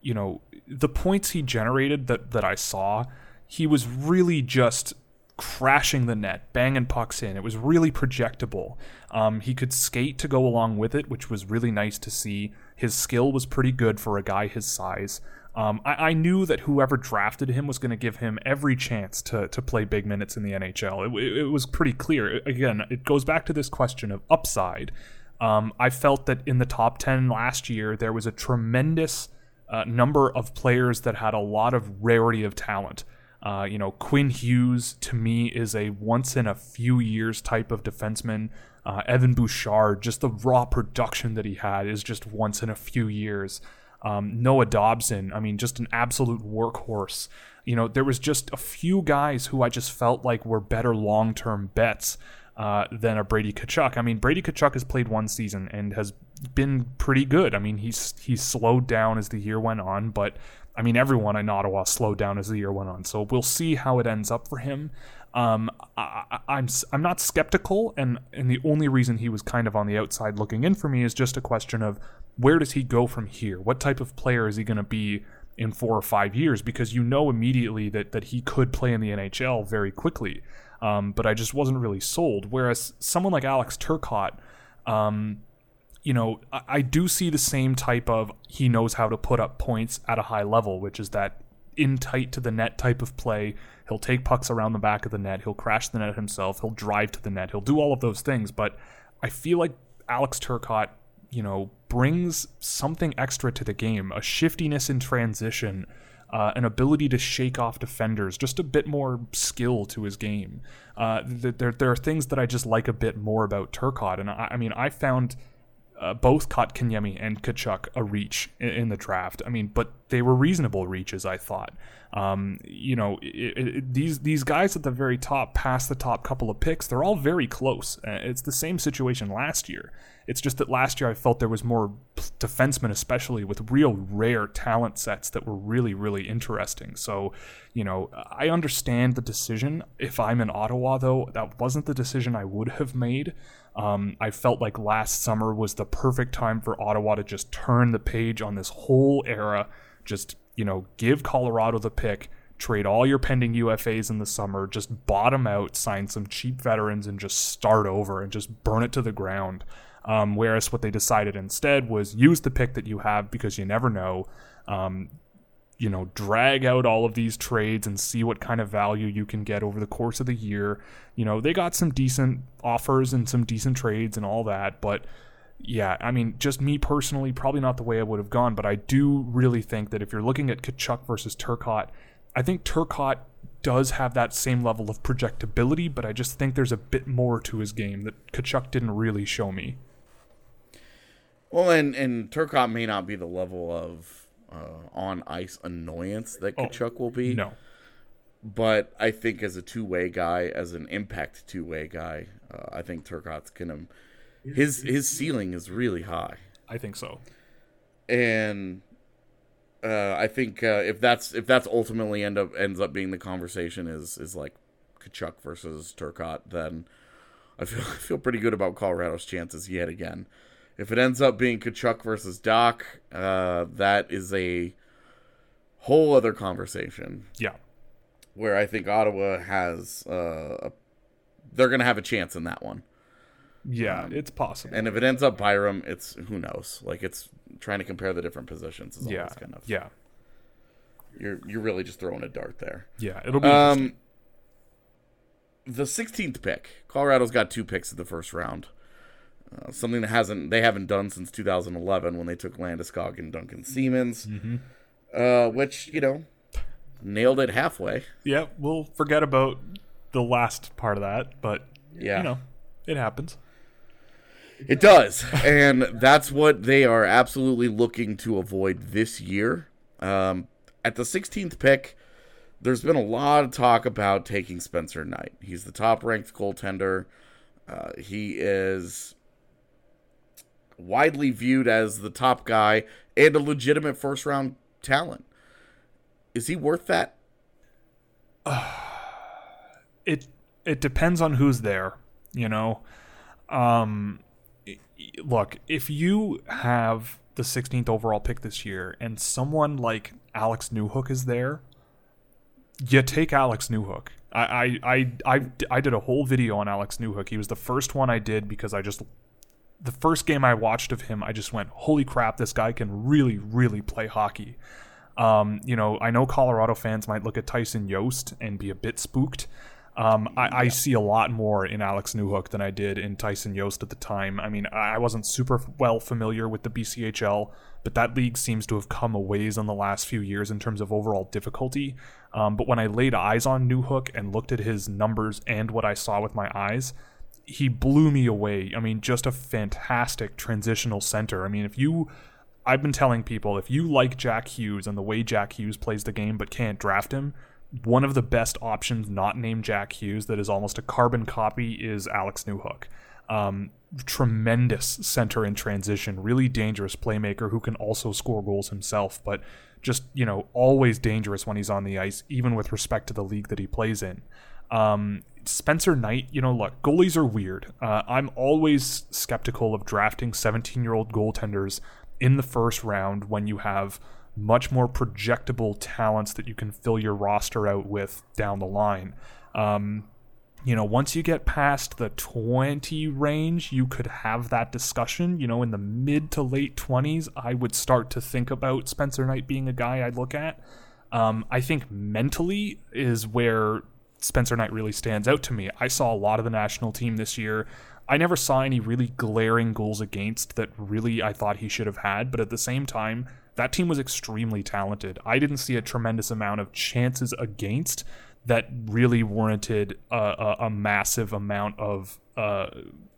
you know, the points he generated that that I saw, he was really just crashing the net, banging pucks in. It was really projectable. Um, he could skate to go along with it, which was really nice to see. His skill was pretty good for a guy his size. Um, I, I, knew that whoever drafted him was going to give him every chance to, to play big minutes in the NHL. It, it, was pretty clear. Again, it goes back to this question of upside. Um, I felt that in the top 10 last year, there was a tremendous uh, number of players that had a lot of rarity of talent. Uh, you know, Quinn Hughes to me is a once in a few years type of defenseman. Uh, Evan Bouchard, just the raw production that he had is just once in a few years. Um, Noah Dobson, I mean, just an absolute workhorse. You know, there was just a few guys who I just felt like were better long term bets uh, than a Brady Tkachuk. I mean, Brady Tkachuk has played one season and has been pretty good. I mean, he's he's slowed down as the year went on, but I mean, everyone in Ottawa slowed down as the year went on. So we'll see how it ends up for him. Um, I, I'm, I'm not skeptical, and and the only reason he was kind of on the outside looking in for me is just a question of where does he go from here? What type of player is he going to be in four or five years? Because you know immediately that that he could play in the NHL very quickly. Um, but I just wasn't really sold. Whereas someone like Alex Turcotte, um, you know, I, I do see the same type of he knows how to put up points at a high level, which is that in tight to the net type of play He'll take pucks around the back of the net. He'll crash the net himself. He'll drive to the net. He'll do all of those things. But I feel like Alex Turcotte, you know, brings something extra to the game a shiftiness in transition, uh, an ability to shake off defenders, just a bit more skill to his game. Uh, there, there are things that I just like a bit more about Turcotte. And I, I mean, I found uh, both Kotkaniemi and Tkachuk a reach in, in, the draft. I mean, but they were reasonable reaches, I thought. Um, you know, it, it, these these guys at the very top, past the top couple of picks, they're all very close. Uh, it's the same situation last year. It's just that last year I felt there was more defensemen, especially with real rare talent sets that were really, really interesting. So, you know, I understand the decision. If I'm in Ottawa, though, that wasn't the decision I would have made. Um, I felt like last summer was the perfect time for Ottawa to just turn the page on this whole era. Just, you know, give Colorado the pick, trade all your pending UFAs in the summer, just bottom out, sign some cheap veterans, and just start over and just burn it to the ground. Um, whereas what they decided instead was use the pick that you have because you never know. Um, you know, drag out all of these trades and see what kind of value you can get over the course of the year. You know, they got some decent offers and some decent trades and all that, but yeah, I mean, just me personally, probably not the way I would have gone, but I do really think that if you're looking at Tkachuk versus Turcotte, I think Turcotte does have that same level of projectability, but I just think there's a bit more to his game that Tkachuk didn't really show me. Well, and and Turcotte may not be the level of uh, on ice annoyance that oh, Tkachuk will be. No, but I think as a two way guy, as an impact two way guy, uh, I think Turcotte's gonna his his ceiling is really high. I think so, and uh, I think uh, if that's if that's ultimately end up ends up being the conversation is is like Tkachuk versus Turcotte, then I feel I feel pretty good about Colorado's chances yet again. If it ends up being Tkachuk versus Dack, uh, that is a whole other conversation. Yeah. Where I think Ottawa has, uh, a, they're going to have a chance in that one. Yeah, um, it's possible. And if it ends up Byram, it's who knows. Like it's trying to compare the different positions. Is yeah, kind of yeah. You're you're really just throwing a dart there. Yeah, it'll be. Um, the 16th pick. Colorado's got two picks in the first round. Uh, something that hasn't they haven't done since 2011 when they took Landeskog and Duncan Siemens, mm-hmm. uh, which you know nailed it halfway. Yeah, we'll forget about the last part of that, but yeah, you know, it happens. It does, and that's what they are absolutely looking to avoid this year. Um, at the 16th pick, there's been a lot of talk about taking Spencer Knight. He's the top ranked goaltender. Uh, he is widely viewed as the top guy and a legitimate first round talent. Is he worth that? It it depends on who's there, you know. Um look, if you have the 16th overall pick this year and someone like Alex Newhook is there, you take Alex Newhook. I, I, I, I, I did a whole video on Alex Newhook. He was the first one I did because I just the first game I watched of him, I just went, "Holy crap! This guy can really, really play hockey." Um, you know, I know Colorado fans might look at Tyson Jost and be a bit spooked. Um, I, I, see a lot more in Alex Newhook than I did in Tyson Jost at the time. I mean, I wasn't super well familiar with the BCHL, but that league seems to have come a ways in the last few years in terms of overall difficulty. Um, but when I laid eyes on Newhook and looked at his numbers and what I saw with my eyes, he blew me away. I mean, just a fantastic transitional center. I mean, if you I've been telling people if you like Jack Hughes and the way Jack Hughes plays the game but can't draft him, one of the best options not named Jack Hughes that is almost a carbon copy is Alex Newhook. Um, tremendous center in transition, really dangerous playmaker who can also score goals himself, but just, you know, always dangerous when he's on the ice, even with respect to the league that he plays in. Um, Spencer Knight, you know, look, goalies are weird. Uh, I'm always skeptical of drafting 17 year old goaltenders in the first round when you have much more projectable talents that you can fill your roster out with down the line. Um, you know, once you get past the 20 range, you could have that discussion. You know, in the mid to late 20s, I would start to think about Spencer Knight being a guy I'd look at. Um, I think mentally is where Spencer Knight really stands out to me. I saw a lot of the national team this year. I never saw any really glaring goals against that really I thought he should have had, but at the same time, that team was extremely talented. I didn't see a tremendous amount of chances against that really warranted a, a, a massive amount of uh,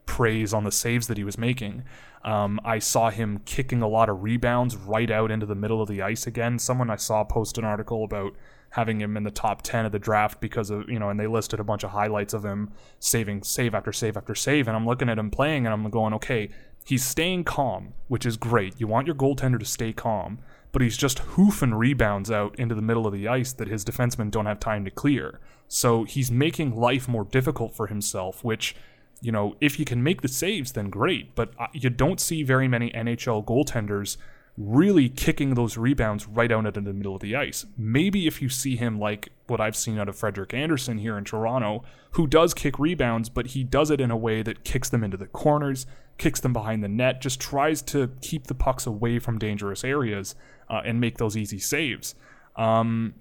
praise on the saves that he was making. Um, I saw him kicking a lot of rebounds right out into the middle of the ice again. Someone I saw post an article about having him in the top 10 of the draft because of, you know, and they listed a bunch of highlights of him saving save after save after save. And I'm looking at him playing and I'm going, okay, he's staying calm, which is great. You want your goaltender to stay calm, but he's just hoofing rebounds out into the middle of the ice that his defensemen don't have time to clear. So he's making life more difficult for himself, which, you know, if you can make the saves, then great. But uh, you don't see very many NHL goaltenders really kicking those rebounds right out into the middle of the ice. Maybe if you see him like what I've seen out of Frederik Andersen here in Toronto, who does kick rebounds, but he does it in a way that kicks them into the corners, kicks them behind the net, just tries to keep the pucks away from dangerous areas uh, and make those easy saves. Um,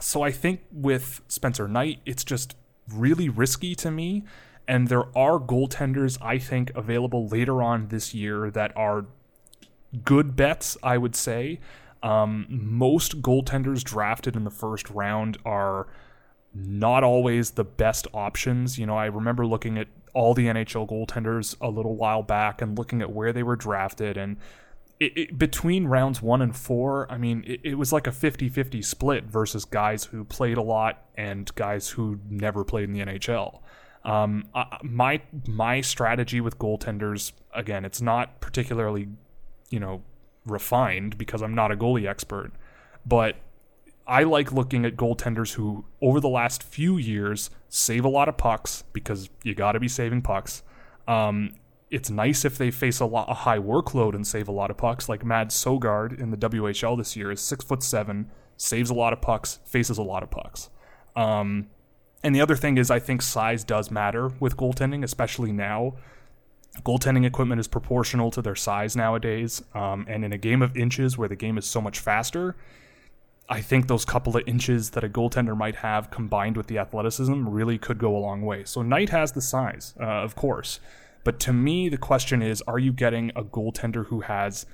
so I think with Spencer Knight, it's just really risky to me. And there are goaltenders, I think, available later on this year that are good bets, I would say. Um, most goaltenders drafted in the first round are not always the best options. You know, I remember looking at all the NHL goaltenders a little while back and looking at where they were drafted. And it, it, between rounds one and four, I mean, it, it was like a 50 50 split versus guys who played a lot and guys who never played in the NHL. Um, uh, my my strategy with goaltenders again, it's not particularly you know, refined because I'm not a goalie expert. But I like looking at goaltenders who, over the last few years, save a lot of pucks because you got to be saving pucks. Um, it's nice if they face a lot a high workload and save a lot of pucks, like Mads Sogaard in the WHL this year is six foot seven, saves a lot of pucks, faces a lot of pucks. Um, and the other thing is, I think size does matter with goaltending, especially now goaltending equipment is proportional to their size nowadays. Um, and in a game of inches where the game is so much faster, I think those couple of inches that a goaltender might have combined with the athleticism really could go a long way. So Knight has the size, uh, of course. But to me, the question is are you getting a goaltender who has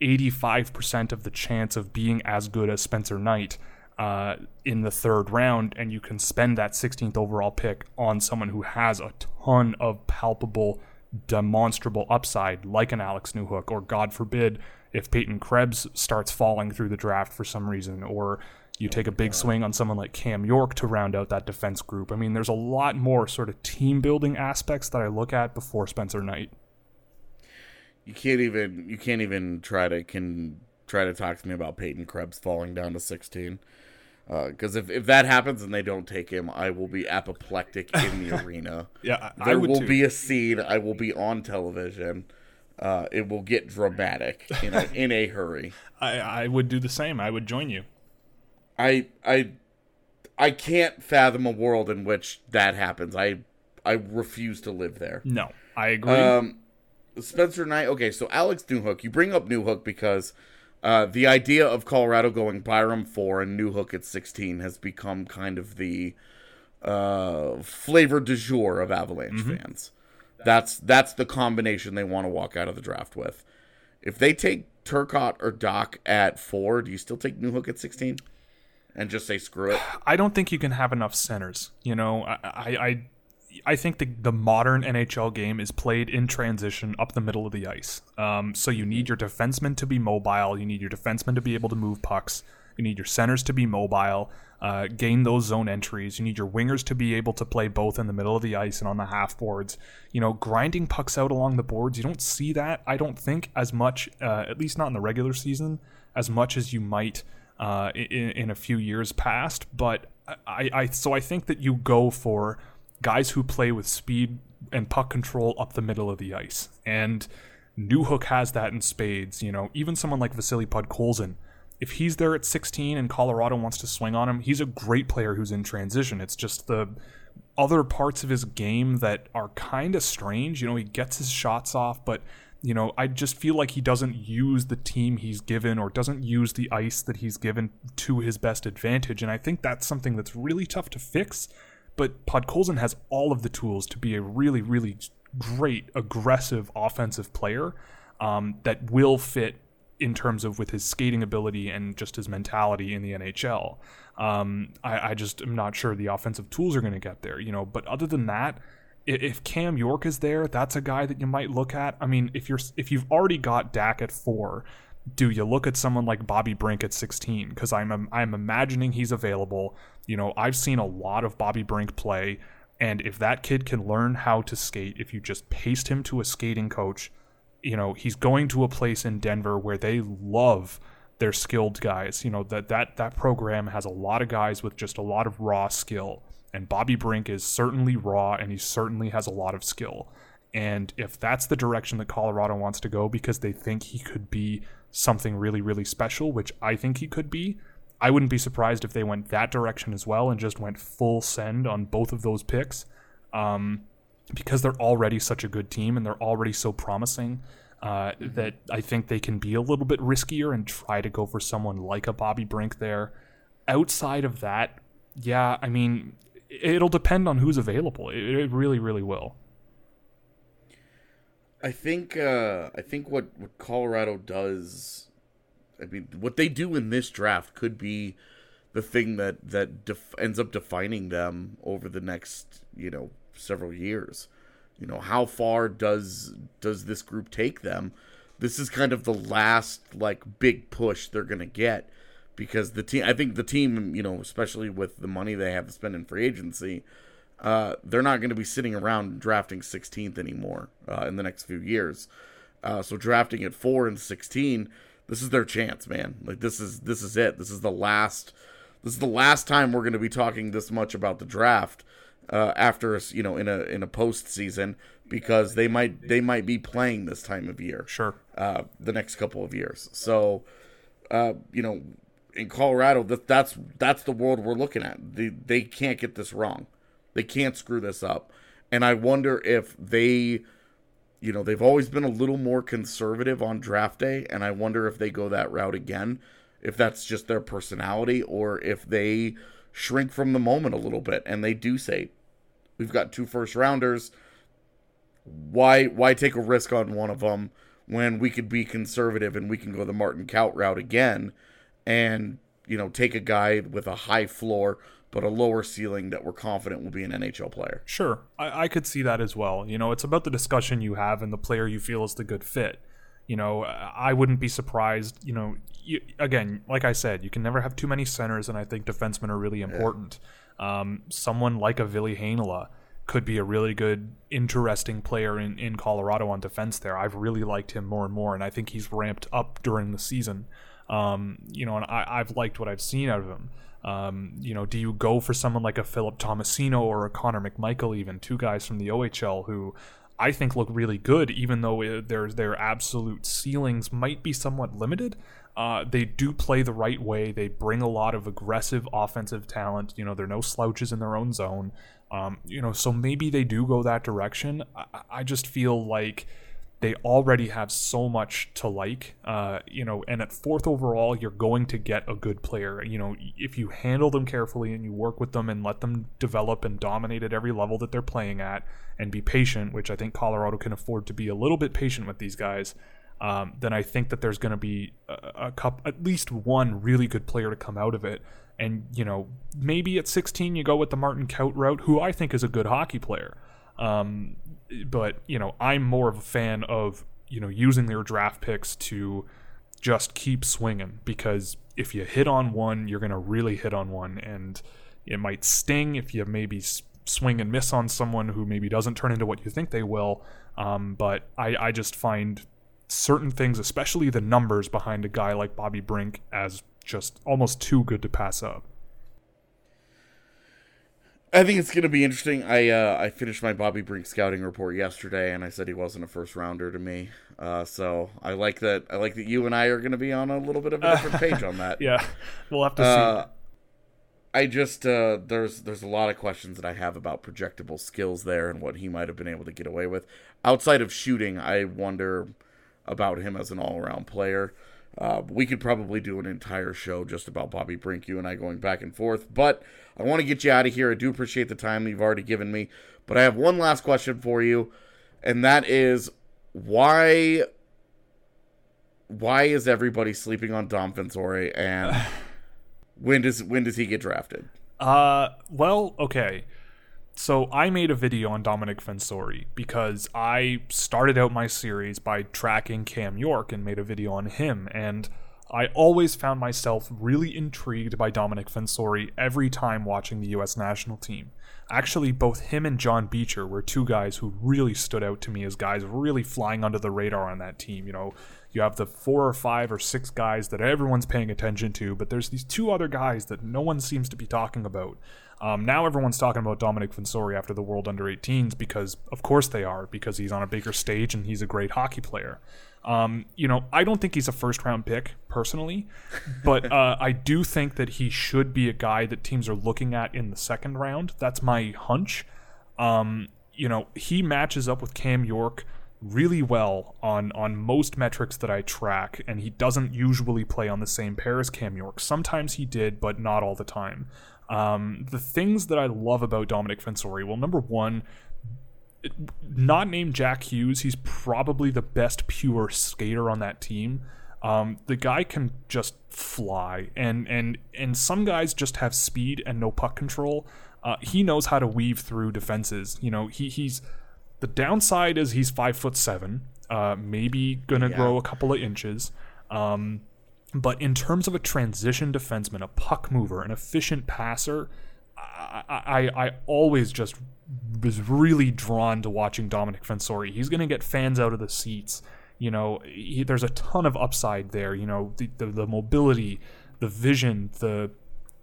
85% of the chance of being as good as Spencer Knight? Uh, in the third round, and you can spend that 16th overall pick on someone who has a ton of palpable demonstrable upside like an Alex Newhook, or God forbid, if Peyton Krebs starts falling through the draft for some reason, or you take a big swing on someone like Cam York to round out that defense group. I mean, there's a lot more sort of team building aspects that I look at before Spencer Knight. You can't even you can't even try to can try to talk to me about Peyton Krebs falling down to 16. Because uh, if, if that happens and they don't take him, I will be apoplectic in the arena. Yeah, I, there I will too. be a scene. I will be on television. Uh, it will get dramatic, you know, in a hurry. I, I would do the same. I would join you. I I I can't fathom a world in which that happens. I I refuse to live there. No, I agree. Um, Spencer Knight. Okay, so Alex Newhook. You bring up Newhook because uh, the idea of Colorado going Byram 4 and Newhook at 16 has become kind of the uh, flavor du jour of Avalanche mm-hmm. fans. That's that's the combination they want to walk out of the draft with. If they take Turcotte or Dack at 4, do you still take Newhook at 16? And just say screw it. I don't think you can have enough centers. You know, I, I I think the, the modern NHL game is played in transition up the middle of the ice. Um, so you need your defensemen to be mobile. You need your defensemen to be able to move pucks. You need your centers to be mobile, uh, gain those zone entries. You need your wingers to be able to play both in the middle of the ice and on the half boards. You know, grinding pucks out along the boards. You don't see that, I don't think, as much, uh, at least not in the regular season, as much as you might uh, in, in a few years past. But I, I, so I think that you go for guys who play with speed and puck control up the middle of the ice. And Newhook has that in spades. You know, even someone like Vasily Podkolzin, if he's there at 16 and Colorado wants to swing on him, he's a great player who's in transition. It's just the other parts of his game that are kind of strange. You know, he gets his shots off, but you know, I just feel like he doesn't use the team he's given or doesn't use the ice that he's given to his best advantage. And I think that's something that's really tough to fix but Podkolzin has all of the tools to be a really, really great, aggressive offensive player um, that will fit in terms of with his skating ability and just his mentality in the NHL. Um, I, I, just am not sure the offensive tools are going to get there, you know. But other than that, if Cam York is there, that's a guy that you might look at. I mean, if you're if you've already got Dack at four, do you look at someone like Bobby Brink at 16? Because I'm I'm imagining he's available. You know, I've seen a lot of Bobby Brink play, and if that kid can learn how to skate, if you just paste him to a skating coach, you know, he's going to a place in Denver where they love their skilled guys. You know that that that program has a lot of guys with just a lot of raw skill, and Bobby Brink is certainly raw, and he certainly has a lot of skill. And if that's the direction that Colorado wants to go because they think he could be something really, really special, which I think he could be, I wouldn't be surprised if they went that direction as well and just went full send on both of those picks. Um, because they're already such a good team and they're already so promising uh, mm-hmm. that I think they can be a little bit riskier and try to go for someone like a Bobby Brink there. Outside of that, yeah, I mean, it'll depend on who's available. It, it really, really will. I think uh, I think what, what Colorado does, I mean, what they do in this draft could be the thing that that def- ends up defining them over the next you know several years. You know, how far does does this group take them? This is kind of the last like big push they're gonna get because the team. I think the team, you know, especially with the money they have to spend in free agency uh, they're not going to be sitting around drafting 16th anymore uh, in the next few years. Uh, so drafting at four and 16, this is their chance, man. Like this is this is it. This is the last. This is the last time we're going to be talking this much about the draft uh, after you know in a in a postseason because they might they might be playing this time of year. Sure. Uh, the next couple of years. So, uh, you know, in Colorado, that that's that's the world we're looking at. They they can't get this wrong. They can't screw this up. And I wonder if they, you know, they've always been a little more conservative on draft day. And I wonder if they go that route again, if that's just their personality or if they shrink from the moment a little bit. And they do say, we've got two first rounders. Why, why take a risk on one of them when we could be conservative and we can go the Martin Kaut route again and, you know, take a guy with a high floor but a lower ceiling that we're confident will be an NHL player. Sure, I, I, could see that as well. You know, it's about the discussion you have and the player you feel is the good fit. You know, I wouldn't be surprised. You know, you, again, like I said, you can never have too many centers, and I think defensemen are really important. Yeah. Um, someone like a Heinola could be a really good, interesting player in, in Colorado on defense there. I've really liked him more and more, and I think he's ramped up during the season. Um, you know, and I, I've liked what I've seen out of him. Um, you know, do you go for someone like a Philip Tomasino or a Connor McMichael, even two guys from the OHL who I think look really good, even though their their absolute ceilings might be somewhat limited. Uh, they do play the right way. They bring a lot of aggressive offensive talent. You know, they're no slouches in their own zone. Um, you know, so maybe they do go that direction. I, I just feel like they already have so much to like, uh, you know, and at fourth overall, you're going to get a good player. You know, if you handle them carefully and you work with them and let them develop and dominate at every level that they're playing at and be patient, which I think Colorado can afford to be a little bit patient with these guys, um, then I think that there's going to be a, a cup, at least one really good player to come out of it. And, you know, maybe at 16 you go with the Martin Kaut route, who I think is a good hockey player. Um, but you know, I'm more of a fan of you know using their draft picks to just keep swinging because if you hit on one, you're gonna really hit on one, and it might sting if you maybe swing and miss on someone who maybe doesn't turn into what you think they will. Um, but I, I just find certain things, especially the numbers behind a guy like Bobby Brink, as just almost too good to pass up. I think it's going to be interesting. I uh, I finished my Bobby Brink scouting report yesterday, and I said he wasn't a first rounder to me. Uh, so I like that. I like that you and I are going to be on a little bit of a different page on that. Yeah, we'll have to uh, see. I just uh, there's there's a lot of questions that I have about projectable skills there and what he might have been able to get away with outside of shooting. I wonder about him as an all around player. Uh, we could probably do an entire show just about Bobby Brink, you and I going back and forth. But I want to get you out of here. I do appreciate the time you've already given me. But I have one last question for you, and that is why why is everybody sleeping on Dom Fensore and when does when does he get drafted? Uh well, okay. so I made a video on Domenick Fensore because I started out my series by tracking Cam York and made a video on him and I always found myself really intrigued by Domenick Fensore every time watching the US national team. Actually, both him and John Beecher were two guys who really stood out to me as guys really flying under the radar on that team. You know, you have the four or five or six guys that everyone's paying attention to, but there's these two other guys that no one seems to be talking about. Um, now everyone's talking about Domenick Fensore after the World Under 18s because, of course, they are, because he's on a bigger stage and he's a great hockey player. Um, you know, I don't think he's a first round pick personally, but uh, I do think that he should be a guy that teams are looking at in the second round. That's my hunch. Um, you know, he matches up with Cam York really well on on most metrics that I track, and he doesn't usually play on the same pair as Cam York. Sometimes he did, but not all the time. Um, the things that I love about Domenick Fensore, well, number one, not named Jack Hughes, he's probably the best pure skater on that team. Um, the guy can just fly, and and and some guys just have speed and no puck control. Uh, he knows how to weave through defenses. You know, he he's the downside is he's five foot seven, uh, maybe gonna yeah. grow a couple of inches. Um, but in terms of a transition defenseman, a puck mover, an efficient passer, I, I, I always just was really drawn to watching Domenick Fensore. He's going to get fans out of the seats. You know, he, there's a ton of upside there. You know, the, the, the mobility, the vision, the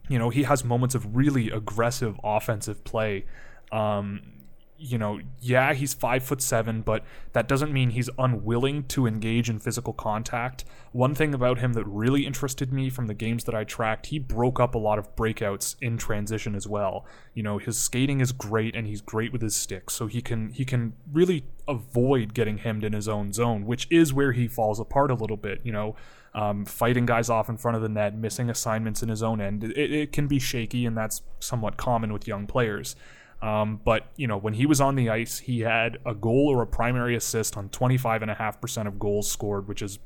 you know he has moments of really aggressive offensive play. Um, you know, yeah, he's five foot seven, but that doesn't mean he's unwilling to engage in physical contact. One thing about him that really interested me from the games that I tracked, he broke up a lot of breakouts in transition as well. You know, his skating is great and he's great with his stick, so he can he can really avoid getting hemmed in his own zone, which is where he falls apart a little bit. You know, um, fighting guys off in front of the net, missing assignments in his own end. It, it can be shaky, and that's somewhat common with young players. Um, but you know, when he was on the ice, he had a goal or a primary assist on 25.5% of goals scored, which is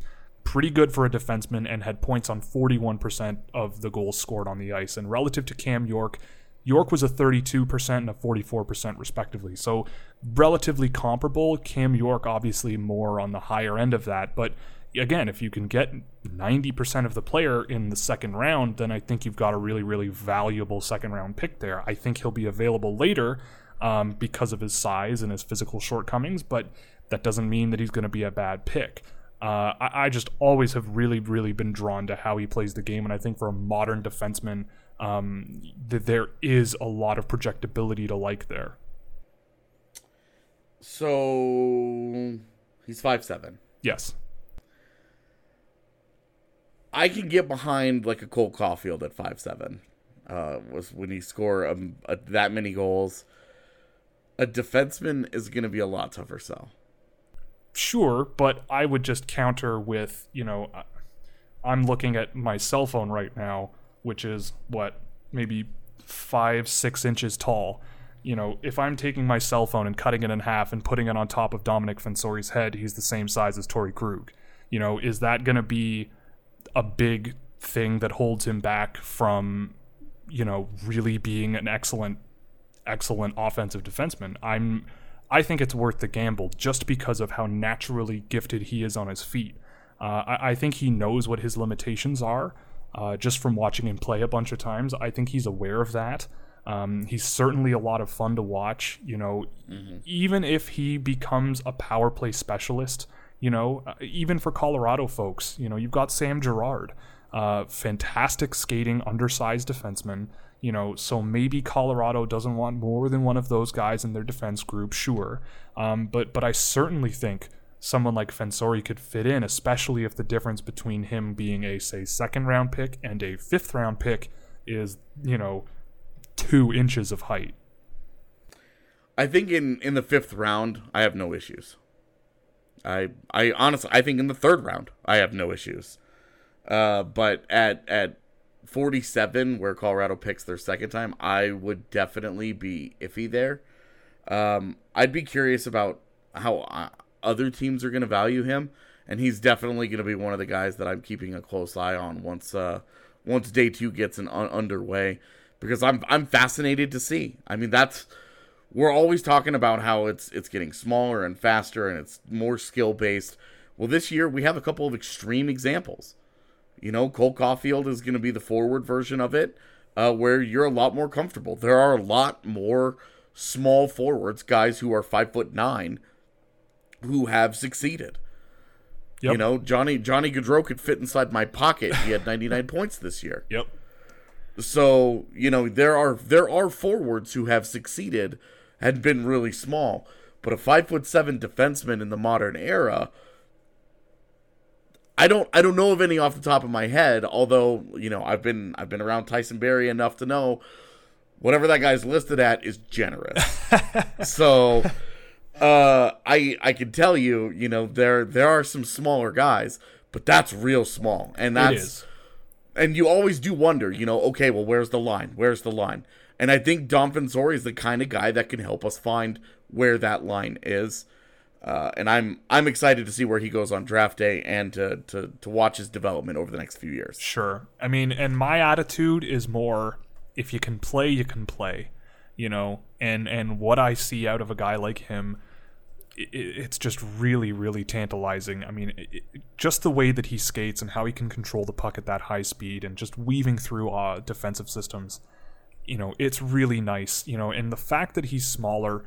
pretty good for a defenseman, and had points on 41% of the goals scored on the ice. And relative to Cam York, York was a 32% and a 44% respectively. So relatively comparable. Cam York obviously more on the higher end of that, but again, if you can get 90% of the player in the second round, then I think you've got a really, really valuable second round pick there. I think he'll be available later um, because of his size and his physical shortcomings, but that doesn't mean that he's going to be a bad pick. Uh, I, I, just always have really, really been drawn to how he plays the game, and I think for a modern defenseman, um, that there is a lot of projectability to like there. So he's five seven. Yes. I can get behind like a Cole Caufield at five seven. Uh, was when you score um, a, that many goals. A defenseman is going to be a lot tougher sell. Sure, but I would just counter with you know, I'm looking at my cell phone right now, which is what maybe five six inches tall. You know, if I'm taking my cell phone and cutting it in half and putting it on top of Domenick Fensore's head, he's the same size as Torey Krug. You know, is that going to be a big thing that holds him back from, you know, really being an excellent, excellent offensive defenseman. I'm, I think it's worth the gamble just because of how naturally gifted he is on his feet. Uh, I, I, think he knows what his limitations are. Uh, just from watching him play a bunch of times, I think he's aware of that. Um, he's certainly a lot of fun to watch. You know, mm-hmm. even if he becomes a power play specialist, you know, uh, even for Colorado folks, you know, you've got Sam Girard, uh, fantastic skating, undersized defenseman. You know, so maybe Colorado doesn't want more than one of those guys in their defense group, sure. Um, but but I certainly think someone like Fensore could fit in, especially if the difference between him being a say second round pick and a fifth round pick is you know two inches of height. I think in in the fifth round, I have no issues. I I honestly I think in the third round I have no issues. Uh, but at at 47 where Colorado picks their second time, I would definitely be iffy there. Um, I'd be curious about how uh, other teams are going to value him, and he's definitely going to be one of the guys that I'm keeping a close eye on once uh, once day two gets an, un- underway, because I'm I'm fascinated to see. I mean, that's we're always talking about how it's it's getting smaller and faster and it's more skill based. Well, this year we have a couple of extreme examples. You know, Cole Caufield is going to be the forward version of it, uh, where you're a lot more comfortable. There are a lot more small forwards, guys who are five foot nine, who have succeeded. Yep. You know, Johnny Johnny Gaudreau could fit inside my pocket. He had 99 points this year. Yep. So you know there are there are forwards who have succeeded and been really small, but a five foot seven defenseman in the modern era. I don't I don't know of any off the top of my head. Although you know I've been I've been around Tyson Barrie enough to know whatever that guy's listed at is generous. so uh, I I can tell you you know there there are some smaller guys, but that's real small, and that's and you always do wonder, you know, okay, well, where's the line? Where's the line? And I think Dom Fensore is the kind of guy that can help us find where that line is. Uh, and I'm I'm excited to see where he goes on draft day and to, to to watch his development over the next few years. Sure. I mean, and my attitude is more if you can play, you can play, you know. And and what I see out of a guy like him, it's just really, really tantalizing. I mean, it- just the way that he skates and how he can control the puck at that high speed and just weaving through uh, defensive systems. You know, it's really nice. You know, and the fact that he's smaller.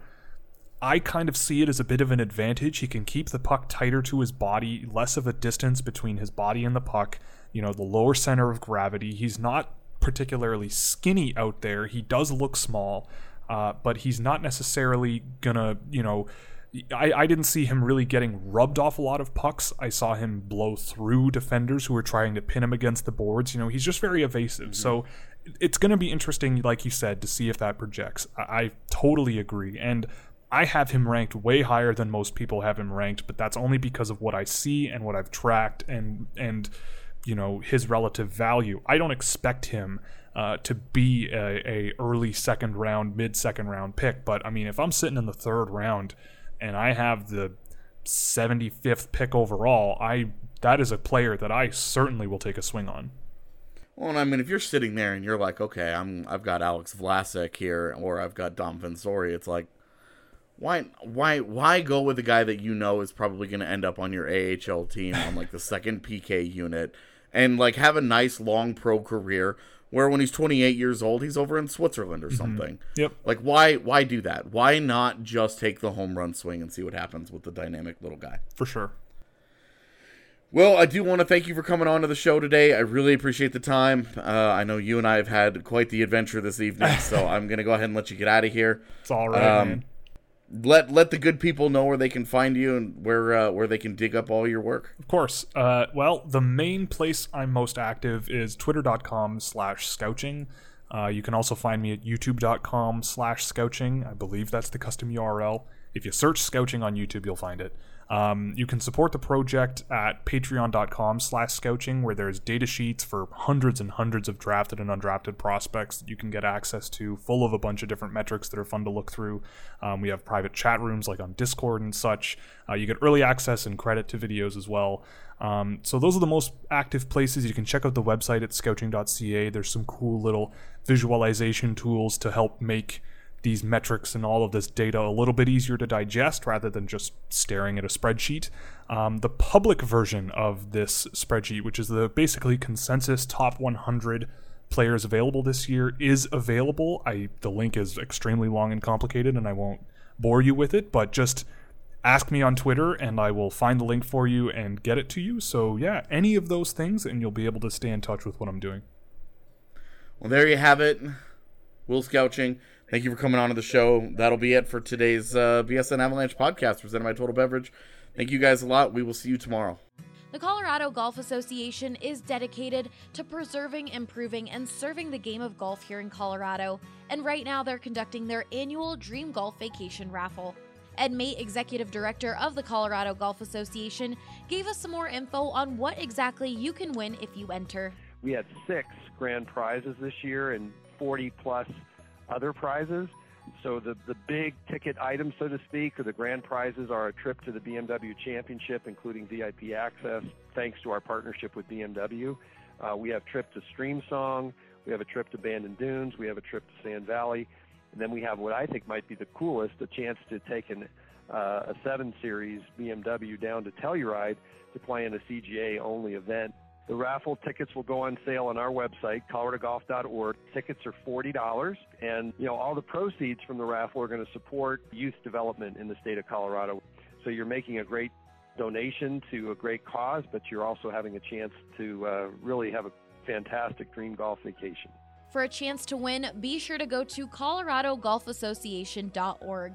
I kind of see it as a bit of an advantage. He can keep the puck tighter to his body, less of a distance between his body and the puck. You know, the lower center of gravity. He's not particularly skinny out there. He does look small, uh, but he's not necessarily gonna, you know. I, I didn't see him really getting rubbed off a lot of pucks. I saw him blow through defenders who were trying to pin him against the boards. You know, he's just very evasive. So it's going to be interesting, like you said, to see if that projects. I, I totally agree. And I have him ranked way higher than most people have him ranked, but that's only because of what I see and what I've tracked and and you know his relative value. I don't expect him uh, to be a, a early second round, mid second round pick, but I mean if I'm sitting in the third round and I have the 75th pick overall, I that is a player that I certainly will take a swing on. Well, and I mean, if you're sitting there and you're like, okay, I'm I've got Alex Vlasic here, or I've got Dom Fensore, it's like, why why why go with a guy that you know is probably going to end up on your AHL team on like the second PK unit, and like have a nice long pro career where when he's 28 years old he's over in Switzerland or mm-hmm. something. Yep. Like why why do that? Why not just take the home run swing and see what happens with the dynamic little guy? For sure. Well, I do want to thank you for coming on to the show today. I really appreciate the time. Uh, I know you and I have had quite the adventure this evening, so I'm going to go ahead and let you get out of here. It's all right, Um, man. Let let the good people know where they can find you and where uh, where they can dig up all your work. Of course. Uh, well, the main place I'm most active is twitter.com slash scouching. Uh, you can also find me at youtube.com slash scouching. I believe that's the custom URL. If you search scouching on YouTube, you'll find it. Um, you can support the project at patreon.com slash scouching, where there's data sheets for hundreds and hundreds of drafted and undrafted prospects that you can get access to, full of a bunch of different metrics that are fun to look through. Um, we have private chat rooms like on Discord and such. Uh, you get early access and credit to videos as well. Um, so those are the most active places. You can check out the website at scouting.ca. There's some cool little visualization tools to help make these metrics and all of this data a little bit easier to digest rather than just staring at a spreadsheet. Um, the public version of this spreadsheet, which is the basically consensus top 100 players available this year, is available. I the link is extremely long and complicated, and I won't bore you with it, but just ask me on Twitter and I will find the link for you and get it to you. So yeah, any of those things, and you'll be able to stay in touch with what I'm doing. Well, there you have it. Will Scouching. Thank you for coming on to the show. That'll be it for today's uh, BSN Avalanche podcast presented by Total Beverage. Thank you guys a lot. We will see you tomorrow. The Colorado Golf Association is dedicated to preserving, improving, and serving the game of golf here in Colorado. And right now, they're conducting their annual Dream Golf Vacation Raffle. Ed Mate, Executive Director of the Colorado Golf Association, gave us some more info on what exactly you can win if you enter. We had six grand prizes this year and 40 plus other prizes. So the, the big ticket items, so to speak, or the grand prizes are a trip to the BMW Championship, including VIP access, thanks to our partnership with BMW. Uh, we have trip to Streamsong. We have a trip to Bandon Dunes. We have a trip to Sand Valley. And then we have what I think might be the coolest, a chance to take an, uh, a 7 Series BMW down to Telluride to play in a CGA only event. The raffle tickets will go on sale on our website, coloradogolf.org. Tickets are $40, and you know all the proceeds from the raffle are going to support youth development in the state of Colorado. So you're making a great donation to a great cause, but you're also having a chance to uh, really have a fantastic dream golf vacation. For a chance to win, be sure to go to coloradogolfassociation.org.